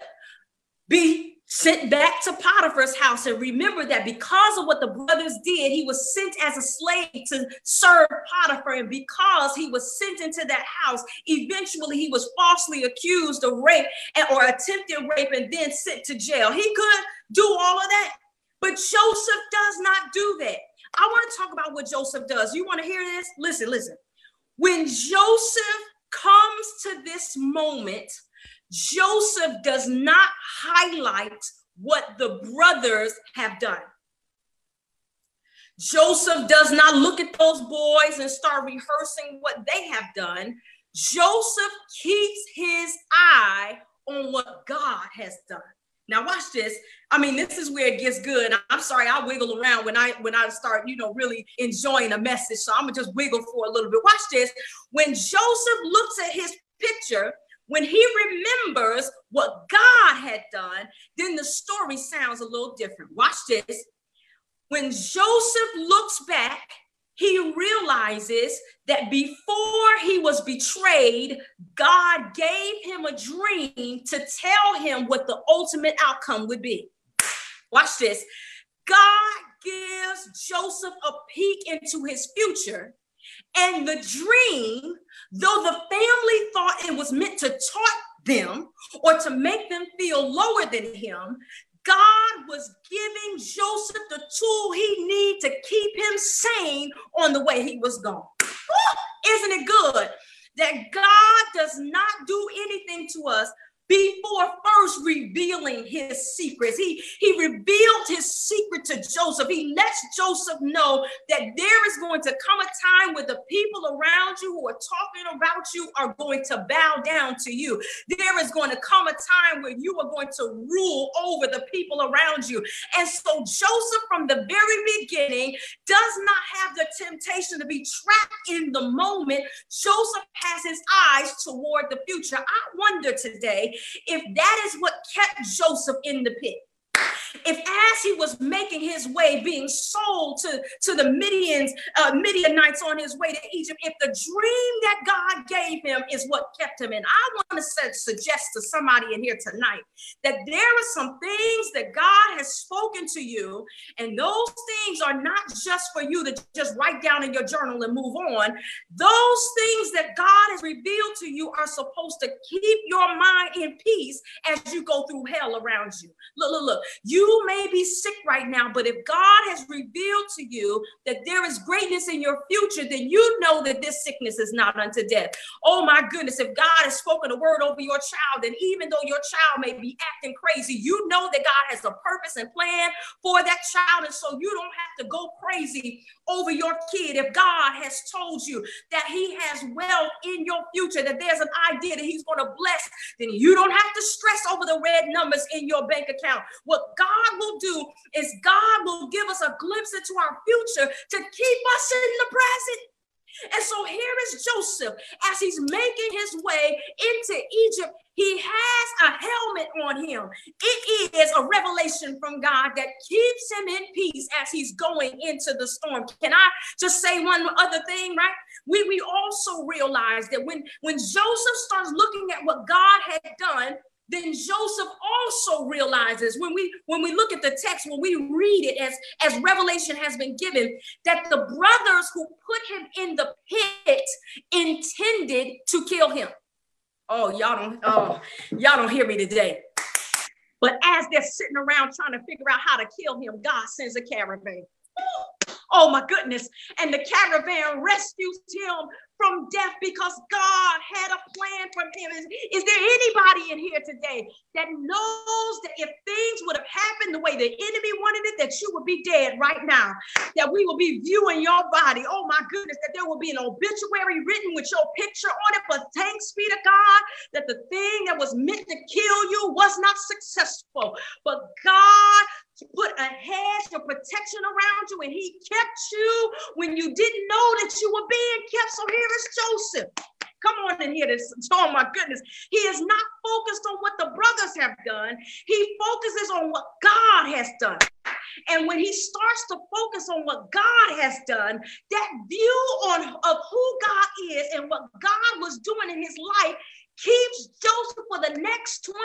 be sent back to Potiphar's house. And remember that because of what the brothers did, he was sent as a slave to serve Potiphar. And because he was sent into that house, eventually he was falsely accused of rape and, or attempted rape and then sent to jail. He could do all of that, but Joseph does not do that. I want to talk about what Joseph does. You want to hear this? Listen, listen. When Joseph comes to this moment, Joseph does not highlight what the brothers have done. Joseph does not look at those boys and start rehearsing what they have done. Joseph keeps his eye on what God has done. Now watch this. I mean, this is where it gets good. I'm sorry, I wiggle around when I when I start, you know, really enjoying a message. So I'm gonna just wiggle for a little bit. Watch this. When Joseph looks at his picture, when he remembers what God had done, then the story sounds a little different. Watch this. When Joseph looks back, he realizes that before he was betrayed, God gave him a dream to tell him what the ultimate outcome would be. Watch this. God gives Joseph a peek into his future. And the dream, though the family thought it was meant to taunt them or to make them feel lower than him, God was giving Joseph the tool he needed to keep him sane on the way he was going. Isn't it good that God does not do anything to us before first revealing his secrets. He, he revealed his secret to Joseph. He lets Joseph know that there is going to come a time where the people around you who are talking about you are going to bow down to you. There is going to come a time where you are going to rule over the people around you. And so Joseph, from the very beginning, does not have the temptation to be trapped in the moment. Joseph has his eyes toward the future. I wonder today if that is what kept Joseph in the pit if as he was making his way, being sold to, to the Midians, uh, Midianites on his way to Egypt, if the dream that God gave him is what kept him in, I want to suggest to somebody in here tonight that there are some things that God has spoken to you, and those things are not just for you to just write down in your journal and move on. Those things that God has revealed to you are supposed to keep your mind in peace as you go through hell around you. Look, look, look. You you may be sick right now, but if God has revealed to you that there is greatness in your future, then you know that this sickness is not unto death. Oh my goodness, if God has spoken a word over your child, then even though your child may be acting crazy, you know that God has a purpose and plan for that child. And so you don't have to go crazy over your kid. If God has told you that He has wealth in your future, that there's an idea that He's going to bless, then you don't have to stress over the red numbers in your bank account. What God will do is God will give us a glimpse into our future to keep us in the present. And so here is Joseph as he's making his way into Egypt. He has a helmet on him. It is a revelation from God that keeps him in peace as he's going into the storm. Can I just say one other thing, right? We, we also realize that when, when Joseph starts looking at what God had done, then Joseph also realizes when we when we look at the text, when we read it as as revelation has been given, that the brothers who put him in the pit intended to kill him. Oh, y'all don't oh y'all don't hear me today. But as they're sitting around trying to figure out how to kill him, God sends a caravan. Oh my goodness. And the caravan rescues him from death because God had a plan for him. Is, is, there anybody in here today that knows that if things would have happened the way the enemy wanted it, that you would be dead right now? That we will be viewing your body. Oh my goodness, that there will be an obituary written with your picture on it. But thanks be to God that the thing that was meant to kill you was not successful. But God put a hedge of protection around you and he kept you when you didn't know that you were being kept. So here is Joseph. Come on and hear this. Oh my goodness. He is not focused on what the brothers have done. He focuses on what God has done. And when he starts to focus on what God has done, that view on of who God is and what God was doing in his life keeps Joseph for the next 22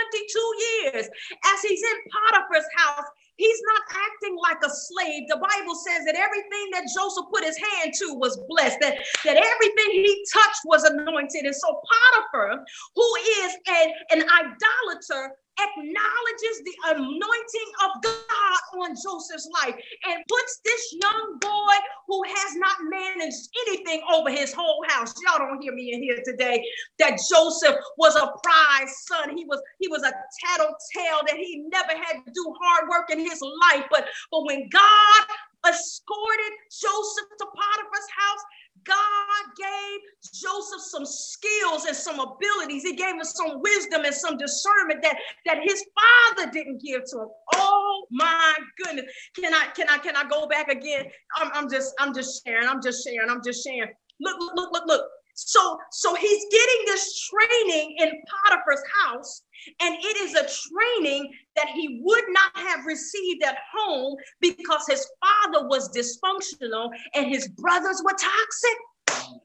years. As he's in Potiphar's house, He's not acting like a slave. The Bible says that everything that Joseph put his hand to was blessed, that, that everything he touched was anointed. And so Potiphar, who is an, an idolater, acknowledges the anointing of God on Joseph's life and puts this young boy who has not managed anything over his whole house. Y'all don't hear me in here today. That Joseph was a prize son. He was he was a tattletale that he never had to do hard work in his life. But but when God escorted Joseph to Potiphar's house, God gave Joseph some skills and some abilities. He gave him some wisdom and some discernment that, that his father didn't give to him. Oh my goodness. Can I can I can I go back again? I'm, I'm just I'm just sharing. I'm just sharing. I'm just sharing. Look, look, look, look, look. So, so he's getting this training in Potiphar's house, and it is a training that he would not have received at home because his father was dysfunctional and his brothers were toxic.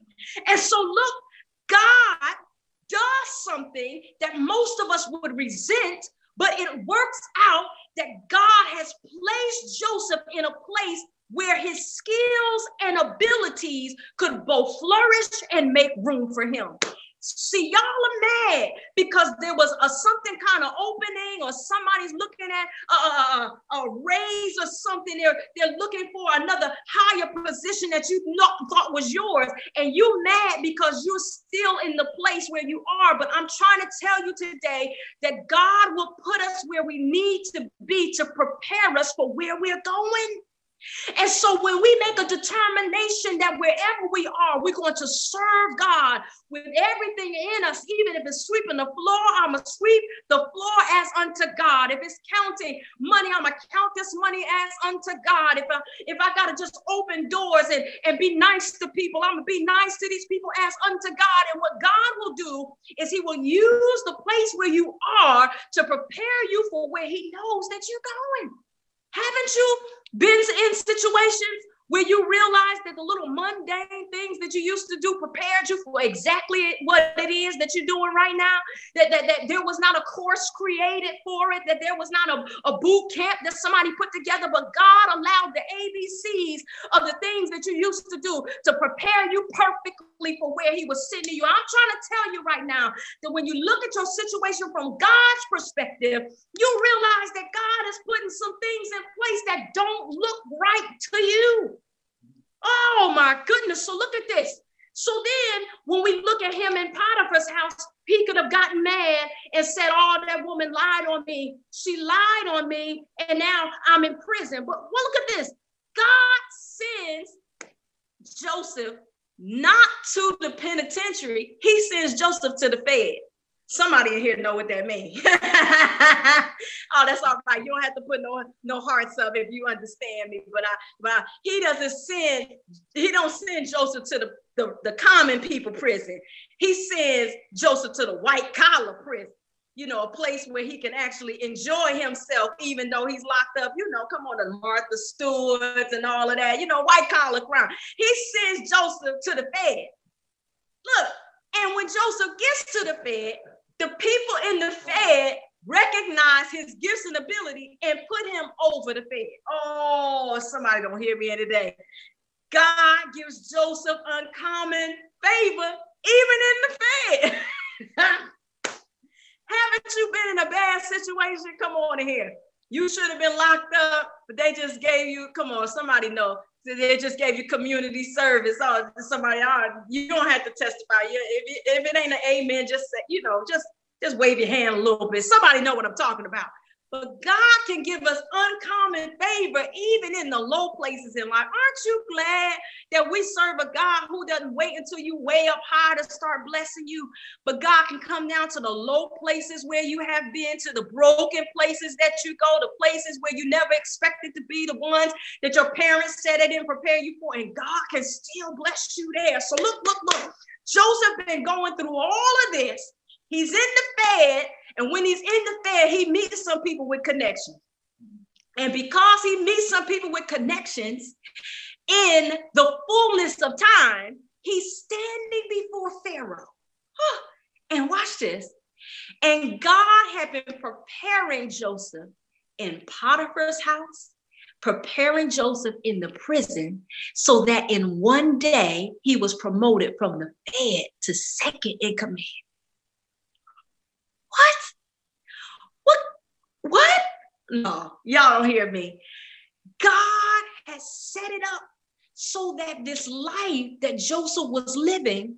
And so, look, God does something that most of us would resent, but it works out that God has placed Joseph in a place where his skills and abilities could both flourish and make room for him. See, y'all are mad because there was a something kind of opening, or somebody's looking at a, a, a, raise or something. They're they're looking for another higher position that you not thought was yours, and you mad because you're still in the place where you are. But I'm trying to tell you today that God will put us where we need to be to prepare us for where we're going. And so when we make a determination that wherever we are, we're going to serve God with everything in us, even if it's sweeping the floor, I'm going to sweep the floor as unto God. If it's counting money, I'm going to count this money as unto God. If I, if I got to just open doors and, and be nice to people, I'm going to be nice to these people as unto God. And what God will do is he will use the place where you are to prepare you for where he knows that you're going. Haven't you been in situations where you realize that the little mundane things that you used to do prepared you for exactly what it is that you're doing right now. That, that, that there was not a course created for it, that there was not a, a boot camp that somebody put together, but God allowed the ABCs of the things that you used to do to prepare you perfectly for where He was sending you. I'm trying to tell you right now that when you look at your situation from God's perspective, you realize that God is putting some things in place that don't look right to you. Oh my goodness. So look at this. So then when we look at him in Potiphar's house, he could have gotten mad and said, Oh, that woman lied on me. She lied on me, and now I'm in prison. But well, look at this. God sends Joseph not to the penitentiary, he sends Joseph to the Fed. Somebody in here know what that means. oh, that's all right. You don't have to put no no hearts up if you understand me. But I, but he doesn't send he don't send Joseph to the, the the common people prison. He sends Joseph to the white collar prison. You know, a place where he can actually enjoy himself, even though he's locked up. You know, come on, the Martha Stewarts and all of that. You know, white collar crime. He sends Joseph to the Fed. Look, and when Joseph gets to the Fed, the people in the Fed recognize his gifts and ability and put him over the Fed. Oh, somebody don't hear me today. God gives Joseph uncommon favor even in the Fed. Haven't you been in a bad situation? Come on in here. You should have been locked up, but they just gave you, come on, somebody know. They just gave you community service. Oh, somebody, oh, you don't have to testify. If it, if it ain't an amen, just say, you know, just just wave your hand a little bit. Somebody know what I'm talking about. But God can give us uncommon favor even in the low places in life. Aren't you glad that we serve a God who doesn't wait until you way up high to start blessing you? But God can come down to the low places where you have been, to the broken places that you go, the places where you never expected to be, the ones that your parents said they didn't prepare you for, and God can still bless you there. So look, look, look. Joseph been going through all of this. He's in the Fed and when he's in the Fed, he meets some people with connections. And because he meets some people with connections, in the fullness of time, he's standing before Pharaoh. And watch this. And God had been preparing Joseph in Potiphar's house, preparing Joseph in the prison, so that in one day he was promoted from the Fed to second in command. What? What? No, y'all don't hear me. God has set it up so that this life that Joseph was living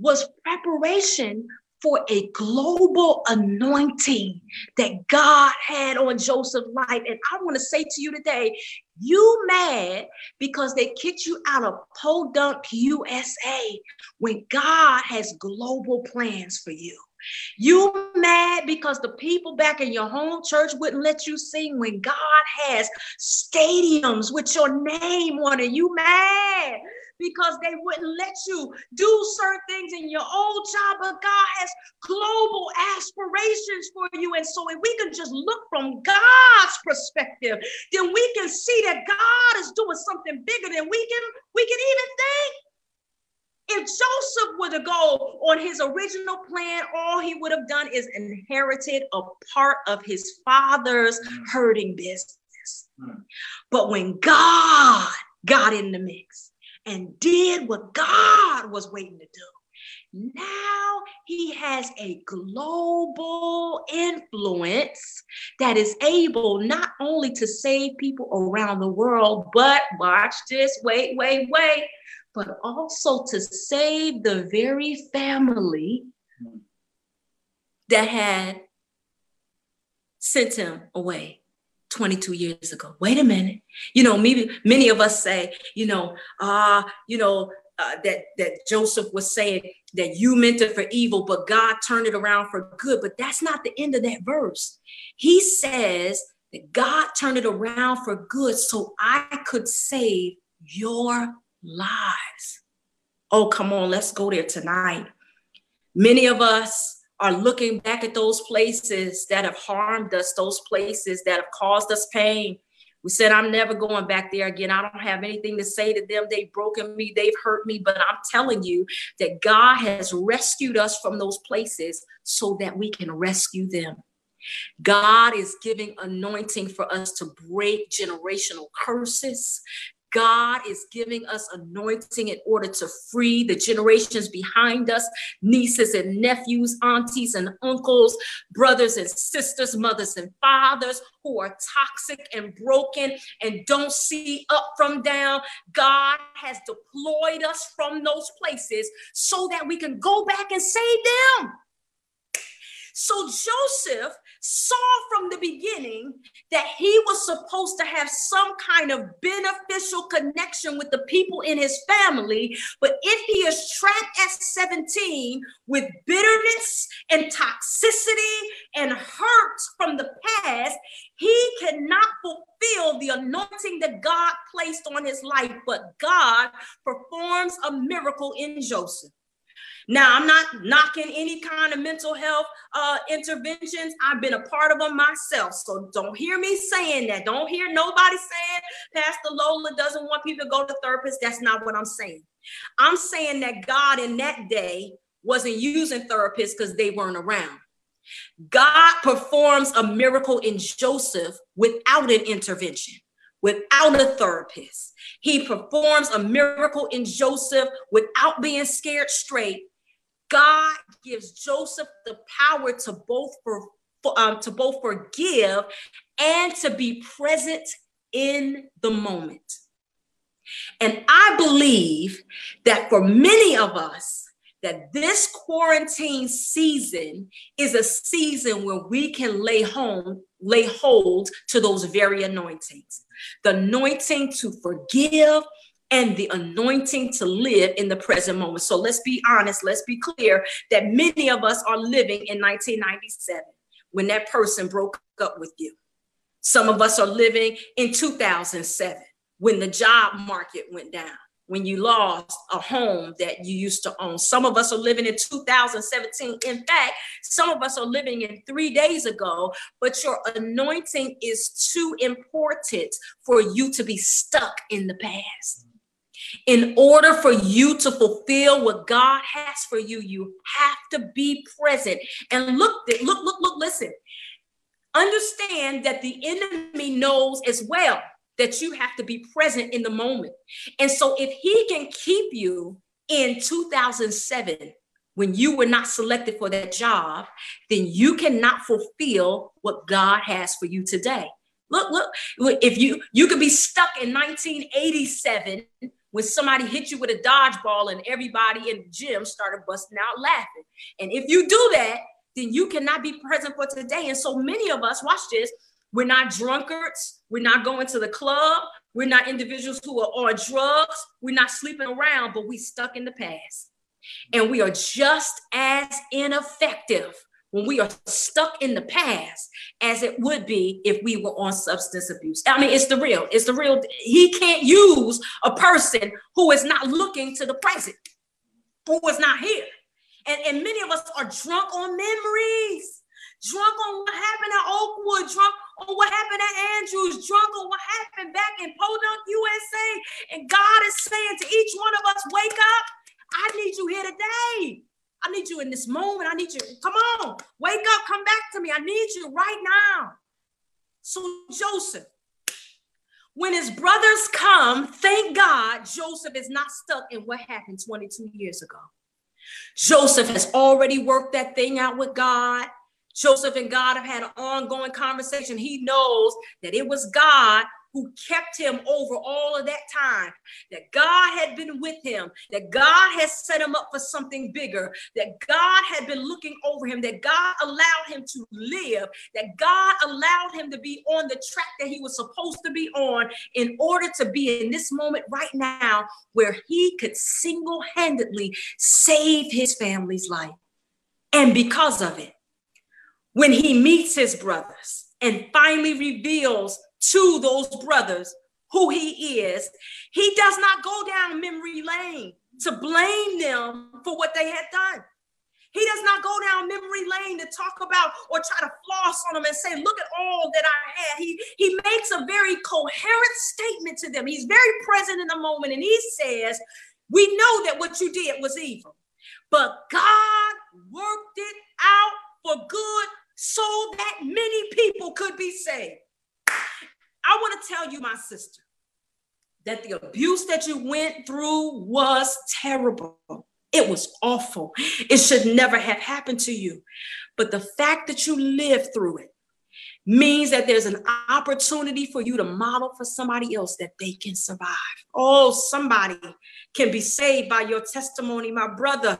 was preparation for a global anointing that God had on Joseph's life. And I want to say to you today You mad because they kicked you out of Podunk USA when God has global plans for you. You mad because the people back in your home church wouldn't let you sing when God has stadiums with your name on it. You mad because they wouldn't let you do certain things in your old job, but God has global aspirations for you. And so if we can just look from God's perspective, then we can see that God is doing something bigger than we can we can even think. If Joseph were to go on his original plan, all he would have done is inherited a part of his father's mm. hurting business. Mm. But when God got in the mix and did what God was waiting to do, now he has a global influence that is able not only to save people around the world, but watch this, wait, wait, wait but also to save the very family that had sent him away 22 years ago. Wait a minute. You know, maybe many of us say, you know, ah, uh, you know, uh, that that Joseph was saying that you meant it for evil, but God turned it around for good. But that's not the end of that verse. He says that God turned it around for good, so I could save your lives. Oh, come on, let's go there tonight. Many of us are looking back at those places that have harmed us, those places that have caused us pain. We said, I'm never going back there again. I don't have anything to say to them. They've broken me, they've hurt me. But I'm telling you that God has rescued us from those places so that we can rescue them. God is giving anointing for us to break generational curses. God is giving us anointing in order to free the generations behind us nieces and nephews, aunties and uncles, brothers and sisters, mothers and fathers who are toxic and broken and don't see up from down. God has deployed us from those places so that we can go back and save them. So Joseph saw from the beginning that he was supposed to have some kind of beneficial connection with the people in his family. But if he is trapped at 17 with bitterness and toxicity and hurt from the past, he cannot fulfill the anointing that God placed on his life. But God performs a miracle in Joseph. Now, I'm not knocking any kind of mental health uh, interventions. I've been a part of them myself. So don't hear me saying that. Don't hear nobody saying Pastor Lola doesn't want people to go to therapists. That's not what I'm saying. I'm saying that God in that day wasn't using therapists because they weren't around. God performs a miracle in Joseph without an intervention, without a therapist. He performs a miracle in Joseph without being scared straight God gives Joseph the power to both for, um, to both forgive and to be present in the moment. And I believe that for many of us, that this quarantine season is a season where we can lay home, lay hold to those very anointings. The anointing to forgive and the anointing to live in the present moment. So let's be honest, let's be clear that many of us are living in 1997 when that person broke up with you. Some of us are living in 2007 when the job market went down, when you lost a home that you used to own. Some of us are living in 2017. In fact, some of us are living in three days ago, but your anointing is too important for you to be stuck in the past. In order for you to fulfill what God has for you, you have to be present. And look, look, look, look, listen. Understand that the enemy knows as well that you have to be present in the moment. And so if he can keep you in 2007 when you were not selected for that job, then you cannot fulfill what God has for you today. Look, look, if you you could be stuck in 1987 when somebody hit you with a dodgeball and everybody in the gym started busting out laughing. And if you do that, then you cannot be present for today. And so many of us, watch this, we're not drunkards, we're not going to the club, We're not individuals who are on drugs. We're not sleeping around, but we stuck in the past. And we are just as ineffective when we are stuck in the past as it would be if we were on substance abuse. I mean, it's the real, it's the real. He can't use a person who is not looking to the present, who is not here. And, and many of us are drunk on memories, drunk on what happened at Oakwood, drunk on what happened at Andrews, drunk on what happened back in Podunk, USA. And God is saying to each one of us, wake up. I need you here today. I need you in this moment. I need you. Come on, wake up, come back to me. I need you right now. So, Joseph, when his brothers come, thank God Joseph is not stuck in what happened 22 years ago. Joseph has already worked that thing out with God. Joseph and God have had an ongoing conversation. He knows that it was God who kept him over all of that time, that God had been with him, that God had set him up for something bigger, that God had been looking over him, that God allowed him to live, that God allowed him to be on the track that he was supposed to be on in order to be in this moment right now where he could single handedly save his family's life. And because of it, when he meets his brothers and finally reveals to those brothers who he is, he does not go down memory lane to blame them for what they had done. He does not go down memory lane to talk about or try to floss on them and say, look at all that I had. He, he makes a very coherent statement to them. He's very present in the moment and he says, we know that what you did was evil, but God worked it out for good so that many people could be saved. I want to tell you, my sister, that the abuse that you went through was terrible. It was awful. It should never have happened to you. But the fact that you lived through it means that there's an opportunity for you to model for somebody else that they can survive. Oh, somebody can be saved by your testimony, my brother.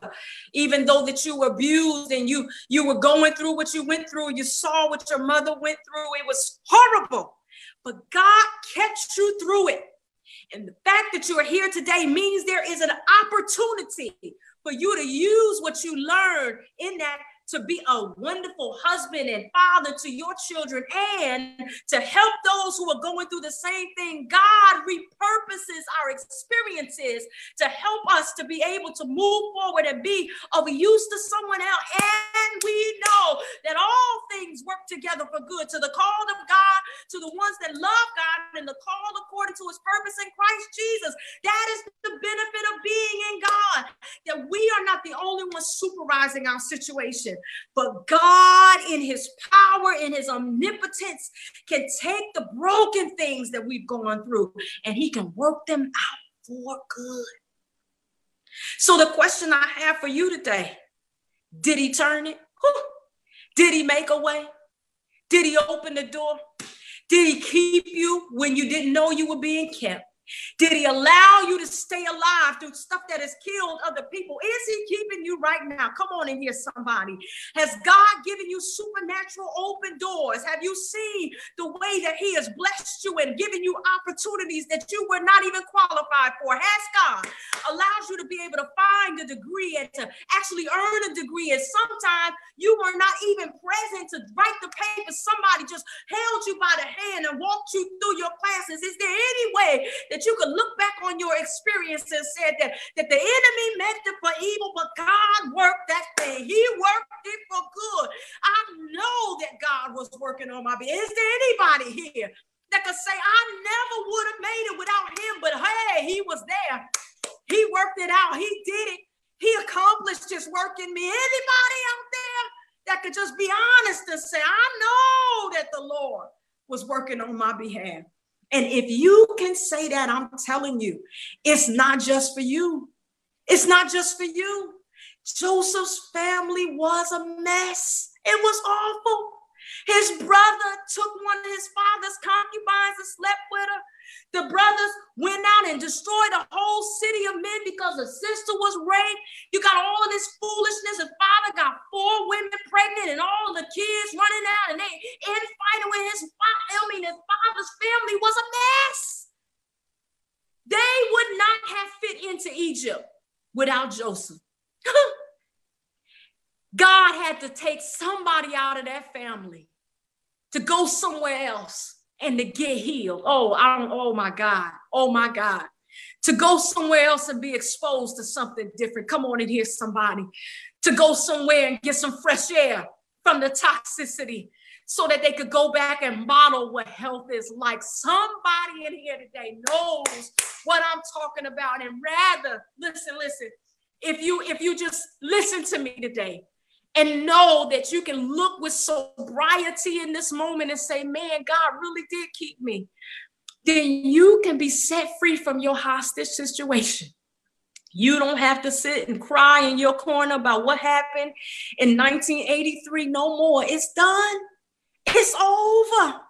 Even though that you were abused and you you were going through what you went through, you saw what your mother went through. It was horrible but God kept you through it. And the fact that you are here today means there is an opportunity for you to use what you learned in that to be a wonderful husband and father to your children and to help those who are going through the same thing. God repurposes our experiences to help us to be able to move forward and be of use to someone else. We know that all things work together for good to the called of God, to the ones that love God and the called according to his purpose in Christ Jesus. That is the benefit of being in God, that we are not the only ones supervising our situation. But God, in his power, in his omnipotence, can take the broken things that we've gone through and he can work them out for good. So, the question I have for you today did he turn it? Did he make a way? Did he open the door? Did he keep you when you didn't know you were being kept? Did he allow you to stay alive through stuff that has killed other people? Is he keeping you right now? Come on in here, somebody. Has God given you supernatural open doors? Have you seen the way that he has blessed you and given you opportunities that you were not even qualified for? Has God allowed you to be able to find a degree and to actually earn a degree? And sometimes you were not even present to write the paper. Somebody just held you by the hand and walked you through your classes. Is there any way that you could look back on your experience and said that, that the enemy meant it for evil, but God worked that thing. He worked it for good. I know that God was working on my behalf. Is there anybody here that could say, I never would have made it without him, but hey, he was there. He worked it out. He did it. He accomplished his work in me. Anybody out there that could just be honest and say, I know that the Lord was working on my behalf. And if you can say that, I'm telling you, it's not just for you. It's not just for you. Joseph's family was a mess. It was awful. His brother took one of his father's concubines and slept with her. The brothers went out and destroyed a whole city of men because the sister was raped. You got all of this foolishness, His father got four women pregnant, and all the kids running out, and they in fighting with his father. I mean, his father's family was a mess. They would not have fit into Egypt without Joseph. God had to take somebody out of that family to go somewhere else and to get healed. Oh, I don't, oh my God. Oh my God. To go somewhere else and be exposed to something different. Come on in here, somebody. To go somewhere and get some fresh air from the toxicity so that they could go back and model what health is like. Somebody in here today knows what I'm talking about. And rather, listen, listen, if you if you just listen to me today and know that you can look with sobriety in this moment and say, man, God really did keep me, then you can be set free from your hostage situation. You don't have to sit and cry in your corner about what happened in 1983 no more. It's done. It's over.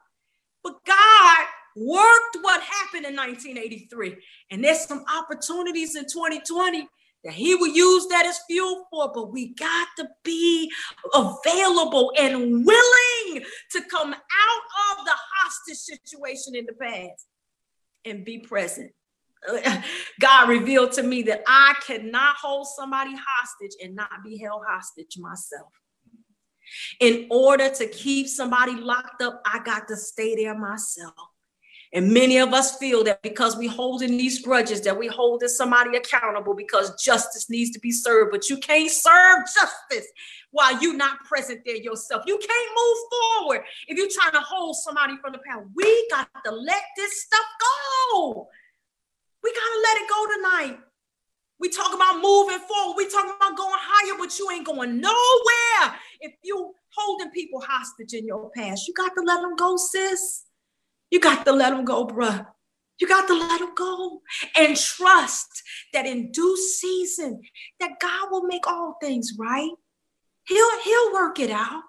But God worked what happened in 1983. And there's some opportunities in 2020 that he will use that as fuel for, but we got to be available and willing to come out of the hostage situation in the past and be present. God revealed to me that I cannot hold somebody hostage and not be held hostage myself. In order to keep somebody locked up, I got to stay there myself. And many of us feel that because we hold in these grudges, that we holding somebody accountable because justice needs to be served. But you can't serve justice while you're not present there yourself. You can't move forward if you're trying to hold somebody from the past. We got to let this stuff go. We got to let it go tonight. We talk about moving forward. We talk about going higher, but you ain't going nowhere if you holding people hostage in your past. You got to let them go, sis. You got to let them go, bruh. You got to let them go and trust that in due season that God will make all things right. He'll he'll work it out.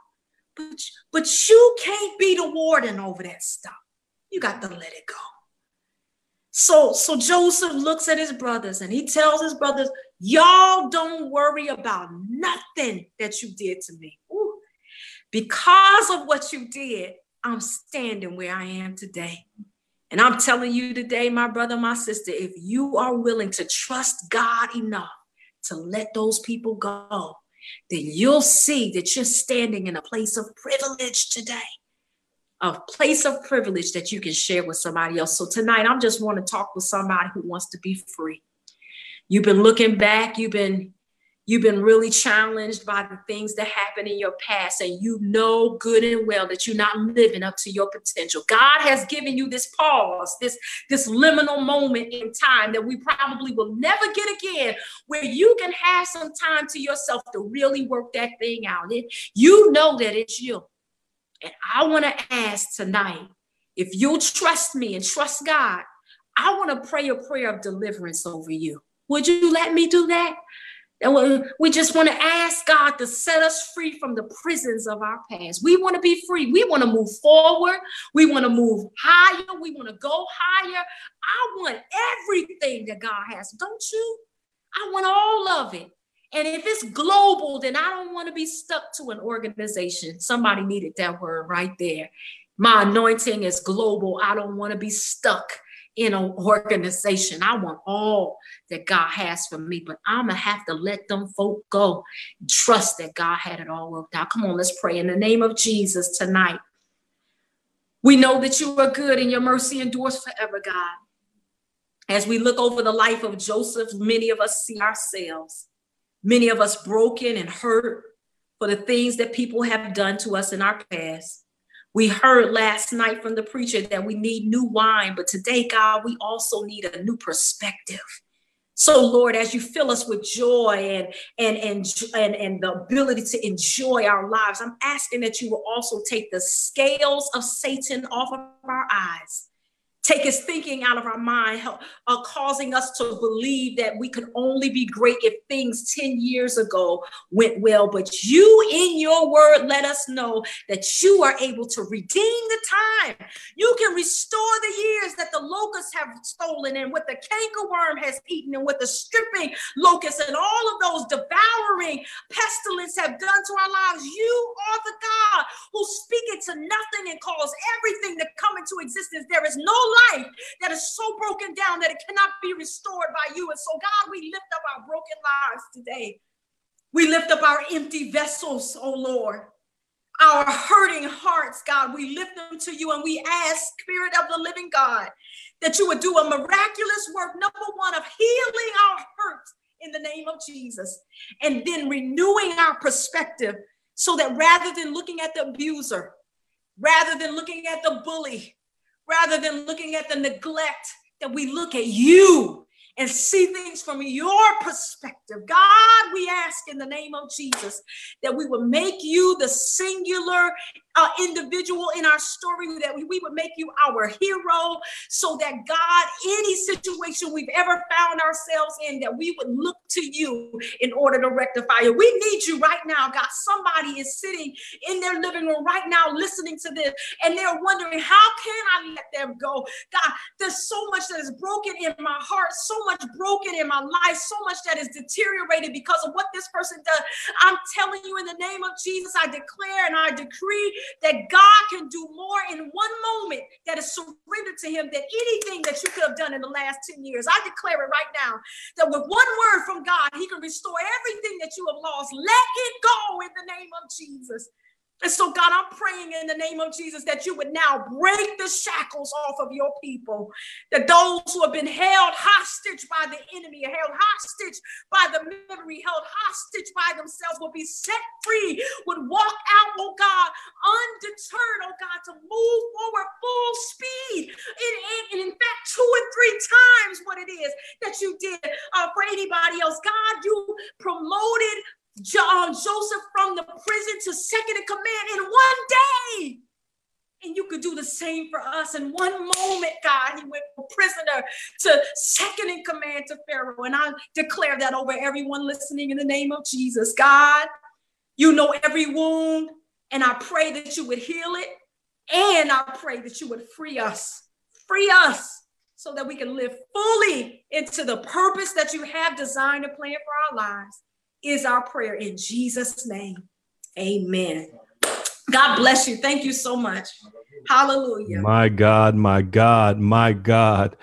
But, but you can't be the warden over that stuff. You got to let it go. So, so Joseph looks at his brothers and he tells his brothers, Y'all don't worry about nothing that you did to me. Ooh. Because of what you did, I'm standing where I am today. And I'm telling you today, my brother, my sister, if you are willing to trust God enough to let those people go, then you'll see that you're standing in a place of privilege today, a place of privilege that you can share with somebody else. So tonight, I'm just want to talk with somebody who wants to be free. You've been looking back, you've been You've been really challenged by the things that happened in your past, and you know good and well that you're not living up to your potential. God has given you this pause, this, this liminal moment in time that we probably will never get again, where you can have some time to yourself to really work that thing out. It, you know that it's you. And I want to ask tonight if you'll trust me and trust God, I want to pray a prayer of deliverance over you. Would you let me do that? And we just want to ask God to set us free from the prisons of our past. We want to be free. We want to move forward. We want to move higher. We want to go higher. I want everything that God has. Don't you? I want all of it. And if it's global, then I don't want to be stuck to an organization. Somebody needed that word right there. My anointing is global. I don't want to be stuck in an organization. I want all that God has for me, but I'm gonna have to let them folk go. Trust that God had it all worked out. Come on, let's pray in the name of Jesus tonight. We know that you are good and your mercy endures forever, God. As we look over the life of Joseph, many of us see ourselves, many of us broken and hurt for the things that people have done to us in our past. We heard last night from the preacher that we need new wine, but today, God, we also need a new perspective. So, Lord, as you fill us with joy and, and, and, and, and the ability to enjoy our lives, I'm asking that you will also take the scales of Satan off of our eyes take his thinking out of our mind, uh, causing us to believe that we could only be great if things 10 years ago went well. But you, in your word, let us know that you are able to redeem the time. You can restore the years that the locusts have stolen, and what the cankerworm has eaten, and what the stripping locusts and all of those devouring pestilence have done to our lives. You are the God who speak it to nothing and cause everything to come into existence. There is no life that is so broken down that it cannot be restored by you. And so, God, we lift up our broken lives today. We lift up our empty vessels, oh Lord. Our hurting hearts, God, we lift them to you and we ask, Spirit of the living God, that you would do a miraculous work, number one, of healing our hurts in the name of Jesus, and then renewing our perspective so that rather than looking at the abuser, rather than looking at the bully, rather than looking at the neglect, that we look at you and see things from your perspective. God, we ask in the name of Jesus that we would make you the singular uh, individual in our story, that we, we would make you our hero, so that God, any situation we've ever found ourselves in, that we would look to you in order to rectify it. We need you right now, God. Somebody is sitting in their living room right now listening to this, and they're wondering, how can I let them go? God, there's so much that is broken in my heart, so much broken in my life, so much that is deteriorated because of what this person does. I'm telling you, in the name of Jesus, I declare and I decree that God can do more in one moment that is surrendered to Him than anything that you could have done in the last 10 years. I declare it right now that with one word from God, He can restore everything that you have lost. Let it go in the name of Jesus. And so, God, I'm praying in the name of Jesus that you would now break the shackles off of your people, that those who have been held hostage by the enemy, held hostage by the memory, held hostage by themselves, will be set free, would walk out, oh God, undeterred, oh God, to move forward full speed. And, in fact, two or three times what it is that you did uh, for anybody else. God, you promoted Uh, Joseph from the prison to second in command in one day. And you could do the same for us in one moment, God. He went from prisoner to second in command to Pharaoh. And I declare that over everyone listening in the name of Jesus. God, you know every wound, and I pray that you would heal it. And I pray that you would free us, free us so that we can live fully into the purpose that you have designed and planned for our lives is our prayer in Jesus' name. Amen. God bless you. Thank you so much. Hallelujah. My God, my God, my God.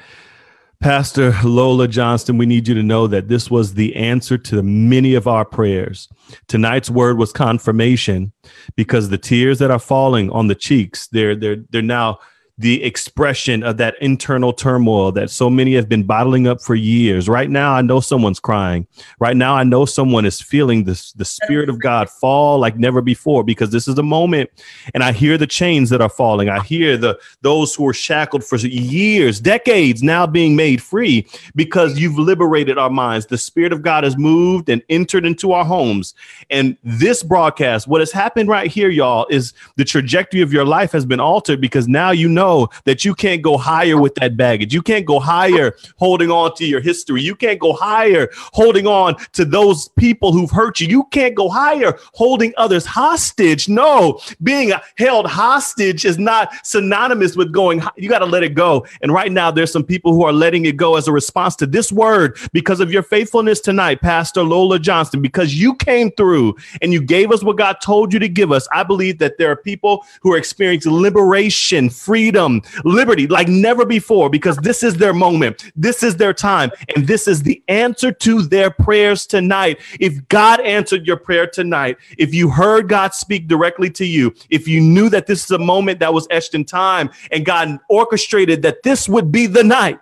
Pastor Lola Johnson, we need you to know that this was the answer to many of our prayers. Tonight's word was confirmation because the tears that are falling on the cheeks, they're they're they're now the expression of that internal turmoil that so many have been bottling up for years. Right now, I know someone's crying. Right now, I know someone is feeling this, the Spirit of God fall like never before because this is a moment. And I hear the chains that are falling. I hear the those who were shackled for years, decades now being made free because you've liberated our minds. The Spirit of God has moved and entered into our homes. And this broadcast, what has happened right here, y'all, is the trajectory of your life has been altered because now you know know that you can't go higher with that baggage. You can't go higher holding on to your history. You can't go higher holding on to those people who've hurt you. You can't go higher holding others hostage. No, being held hostage is not synonymous with going. You got to let it go. And right now, there's some people who are letting it go as a response to this word because of your faithfulness tonight, Pastor Lola Johnson, because you came through and you gave us what God told you to give us. I believe that there are people who are experiencing liberation, freedom freedom, liberty like never before because this is their moment. This is their time. And this is the answer to their prayers tonight. If God answered your prayer tonight, if you heard God speak directly to you, if you knew that this is a moment that was etched in time and God orchestrated that this would be the night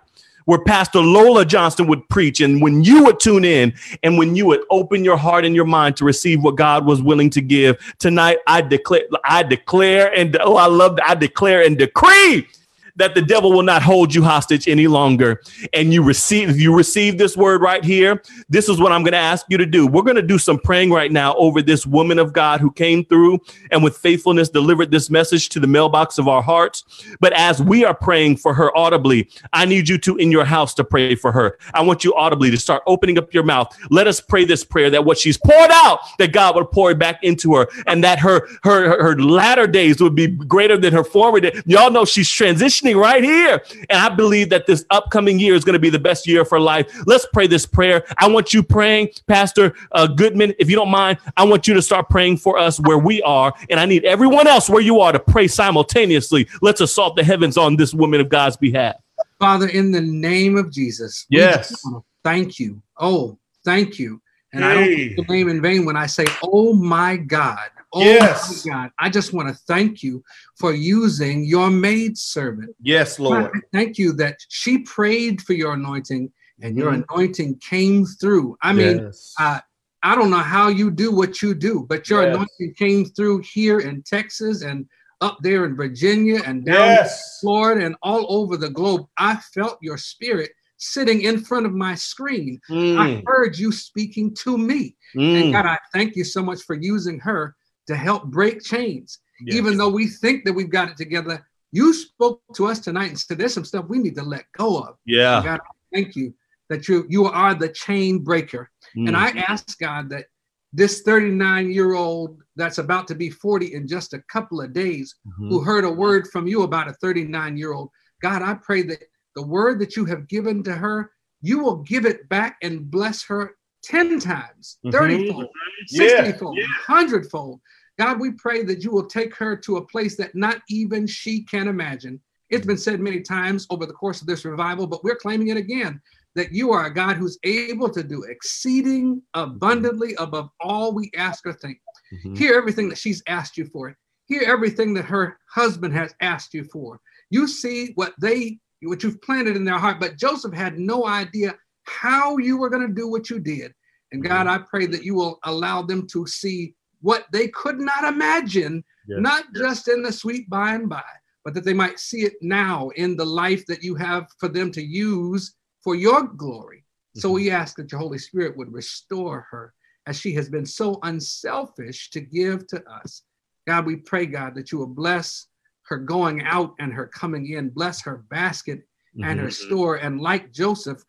where Pastor Lola Johnson would preach, and when you would tune in and when you would open your heart and your mind to receive what God was willing to give tonight, I declare, I declare, and oh, I love, I declare and decree that the devil will not hold you hostage any longer. And you receive you receive this word right here. This is what I'm going to ask you to do. We're going to do some praying right now over this woman of God who came through and with faithfulness delivered this message to the mailbox of our hearts. But as we are praying for her audibly, I need you to in your house to pray for her. I want you audibly to start opening up your mouth. Let us pray this prayer that what she's poured out, that God would pour it back into her, and that her her her latter days would be greater than her former days. Y'all know she's transitioning listening right here. And I believe that this upcoming year is going to be the best year for life. Let's pray this prayer. I want you praying, Pastor uh, Goodman, if you don't mind, I want you to start praying for us where we are. And I need everyone else where you are to pray simultaneously. Let's assault the heavens on this woman of God's behalf. Father, in the name of Jesus, yes. thank you. Oh, thank you. And hey. I don't name in vain when I say, oh my God. Oh yes. my God. I just want to thank you for using your maid servant. Yes, Lord. thank you that she prayed for your anointing and your mm-hmm. anointing came through. I mean, yes. uh, I don't know how you do what you do, but your yes. anointing came through here in Texas and up there in Virginia and down yes. Florida and all over the globe. I felt your spirit sitting in front of my screen. Mm. I heard you speaking to me. Mm. And God, I thank you so much for using her to help break chains. Yes. Even though we think that we've got it together, you spoke to us tonight and said there's some stuff we need to let go of. Yeah. God, thank you that you you are the chain breaker. Mm. And I ask God that this 39 year old that's about to be 40 in just a couple of days mm-hmm. who heard a word from you about a 39 year old god i pray that the word that you have given to her you will give it back and bless her 10 times 30 mm-hmm. fold 60 fold 100 fold god we pray that you will take her to a place that not even she can imagine it's been said many times over the course of this revival but we're claiming it again that you are a God who's able to do exceeding abundantly above all we ask or think. Mm-hmm. Hear everything that she's asked you for. Hear everything that her husband has asked you for. You see what they what you've planted in their heart, but Joseph had no idea how you were going to do what you did. And God, mm-hmm. I pray that you will allow them to see what they could not imagine, yes. not just in the sweet by and by, but that they might see it now in the life that you have for them to use for your glory. So mm-hmm. we ask that your Holy Spirit would restore her as she has been so unselfish to give to us. God, we pray, God, that you will bless her going out and her coming in, bless her basket mm-hmm. and her mm-hmm. store. And like Joseph,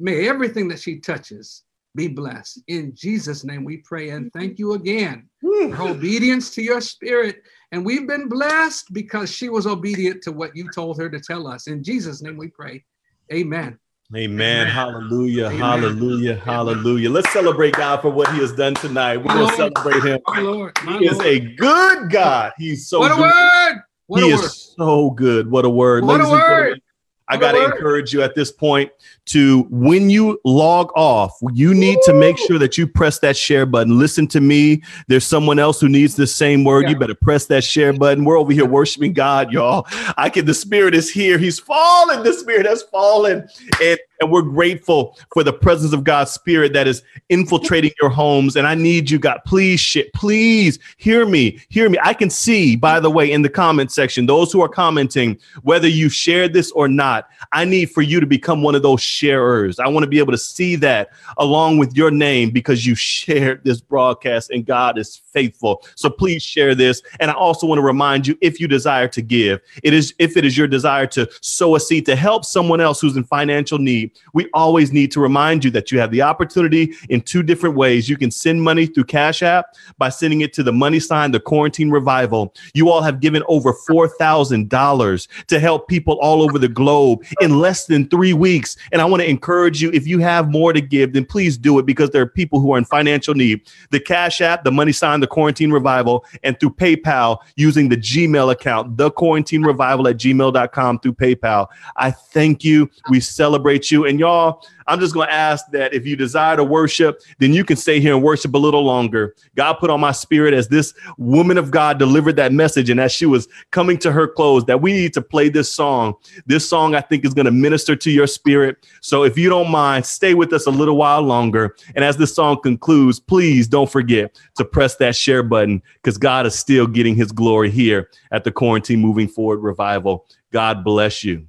may everything that she touches be blessed. In Jesus' name we pray and thank you again for obedience to your spirit. And we've been blessed because she was obedient to what you told her to tell us. In Jesus' name we pray. Amen. Amen. Hallelujah. Amen. Hallelujah. Amen. Hallelujah. Let's celebrate God for what he has done tonight. We're going to celebrate him. My Lord. My he Lord. is a good God. He's so What a good. word. What he a is word. so good. What a word. What Ladies a word. I got to encourage you at this point to when you log off, you need to make sure that you press that share button. Listen to me. There's someone else who needs the same word. Yeah. You better press that share button. We're over here worshiping God, y'all. I can, the spirit is here. He's fallen. The spirit has fallen. And and we're grateful for the presence of God's spirit that is infiltrating your homes. And I need you, God, please, shit, please hear me, hear me. I can see, by the way, in the comment section, those who are commenting, whether you shared this or not, I need for you to become one of those sharers. I want to be able to see that along with your name because you shared this broadcast and God is faithful. So please share this. And I also want to remind you if you desire to give, it is if it is your desire to sow a seed to help someone else who's in financial need we always need to remind you that you have the opportunity in two different ways. You can send money through Cash App by sending it to the money sign, the quarantine revival. You all have given over $4,000 to help people all over the globe in less than three weeks. And I want to encourage you if you have more to give, then please do it because there are people who are in financial need. The Cash App, the money sign, the quarantine revival, and through PayPal using the Gmail account, the quarantine revival at gmail.com through PayPal. I thank you. We celebrate you you. And y'all, I'm just going to ask that if you desire to worship, then you can stay here and worship a little longer. God put on my spirit as this woman of God delivered that message and as she was coming to her close that we need to play this song. This song, I think, is going to minister to your spirit. So if you don't mind, stay with us a little while longer. And as this song concludes, please don't forget to press that share button because God is still getting his glory here at the Quarantine Moving Forward Revival. God bless you.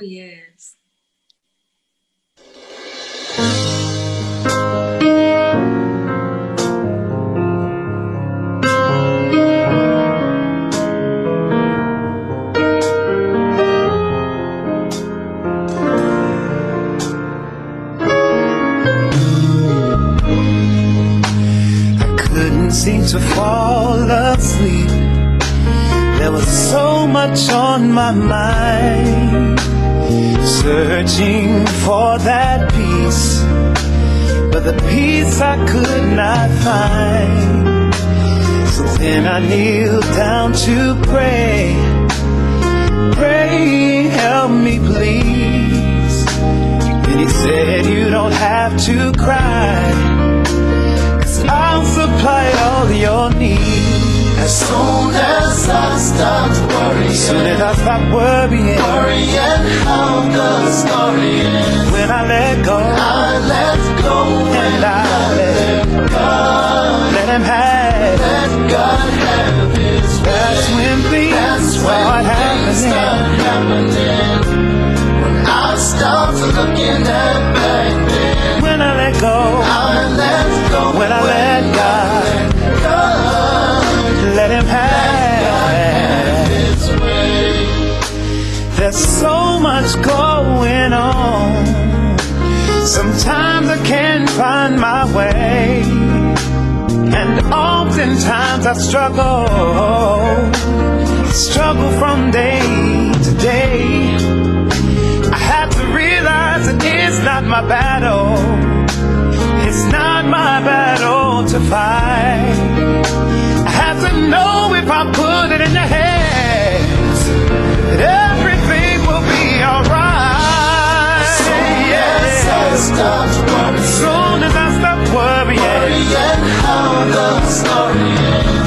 Oh, yeah. Seem to fall asleep There was so much on my mind, searching for that peace, but the peace I could not find. So then I kneeled down to pray. Pray, help me please. And he said, You don't have to cry, supply all your needs. As soon as I stopped worrying, As soon as I stop worrying, worrying how the story ends, when I let go, I let go and I let, God, let him have. let God have His way. That's when things That's start when start happening. happening. When I stopped looking at back then, When I let go, I let go. when I let God, There's so much going on. Sometimes I can't find my way. And oftentimes I struggle. Struggle from day to day. I have to realize it's not my battle. It's not my battle to fight. I have to know if I put it in your hands As soon as I stop worrying, worrying how the story ends.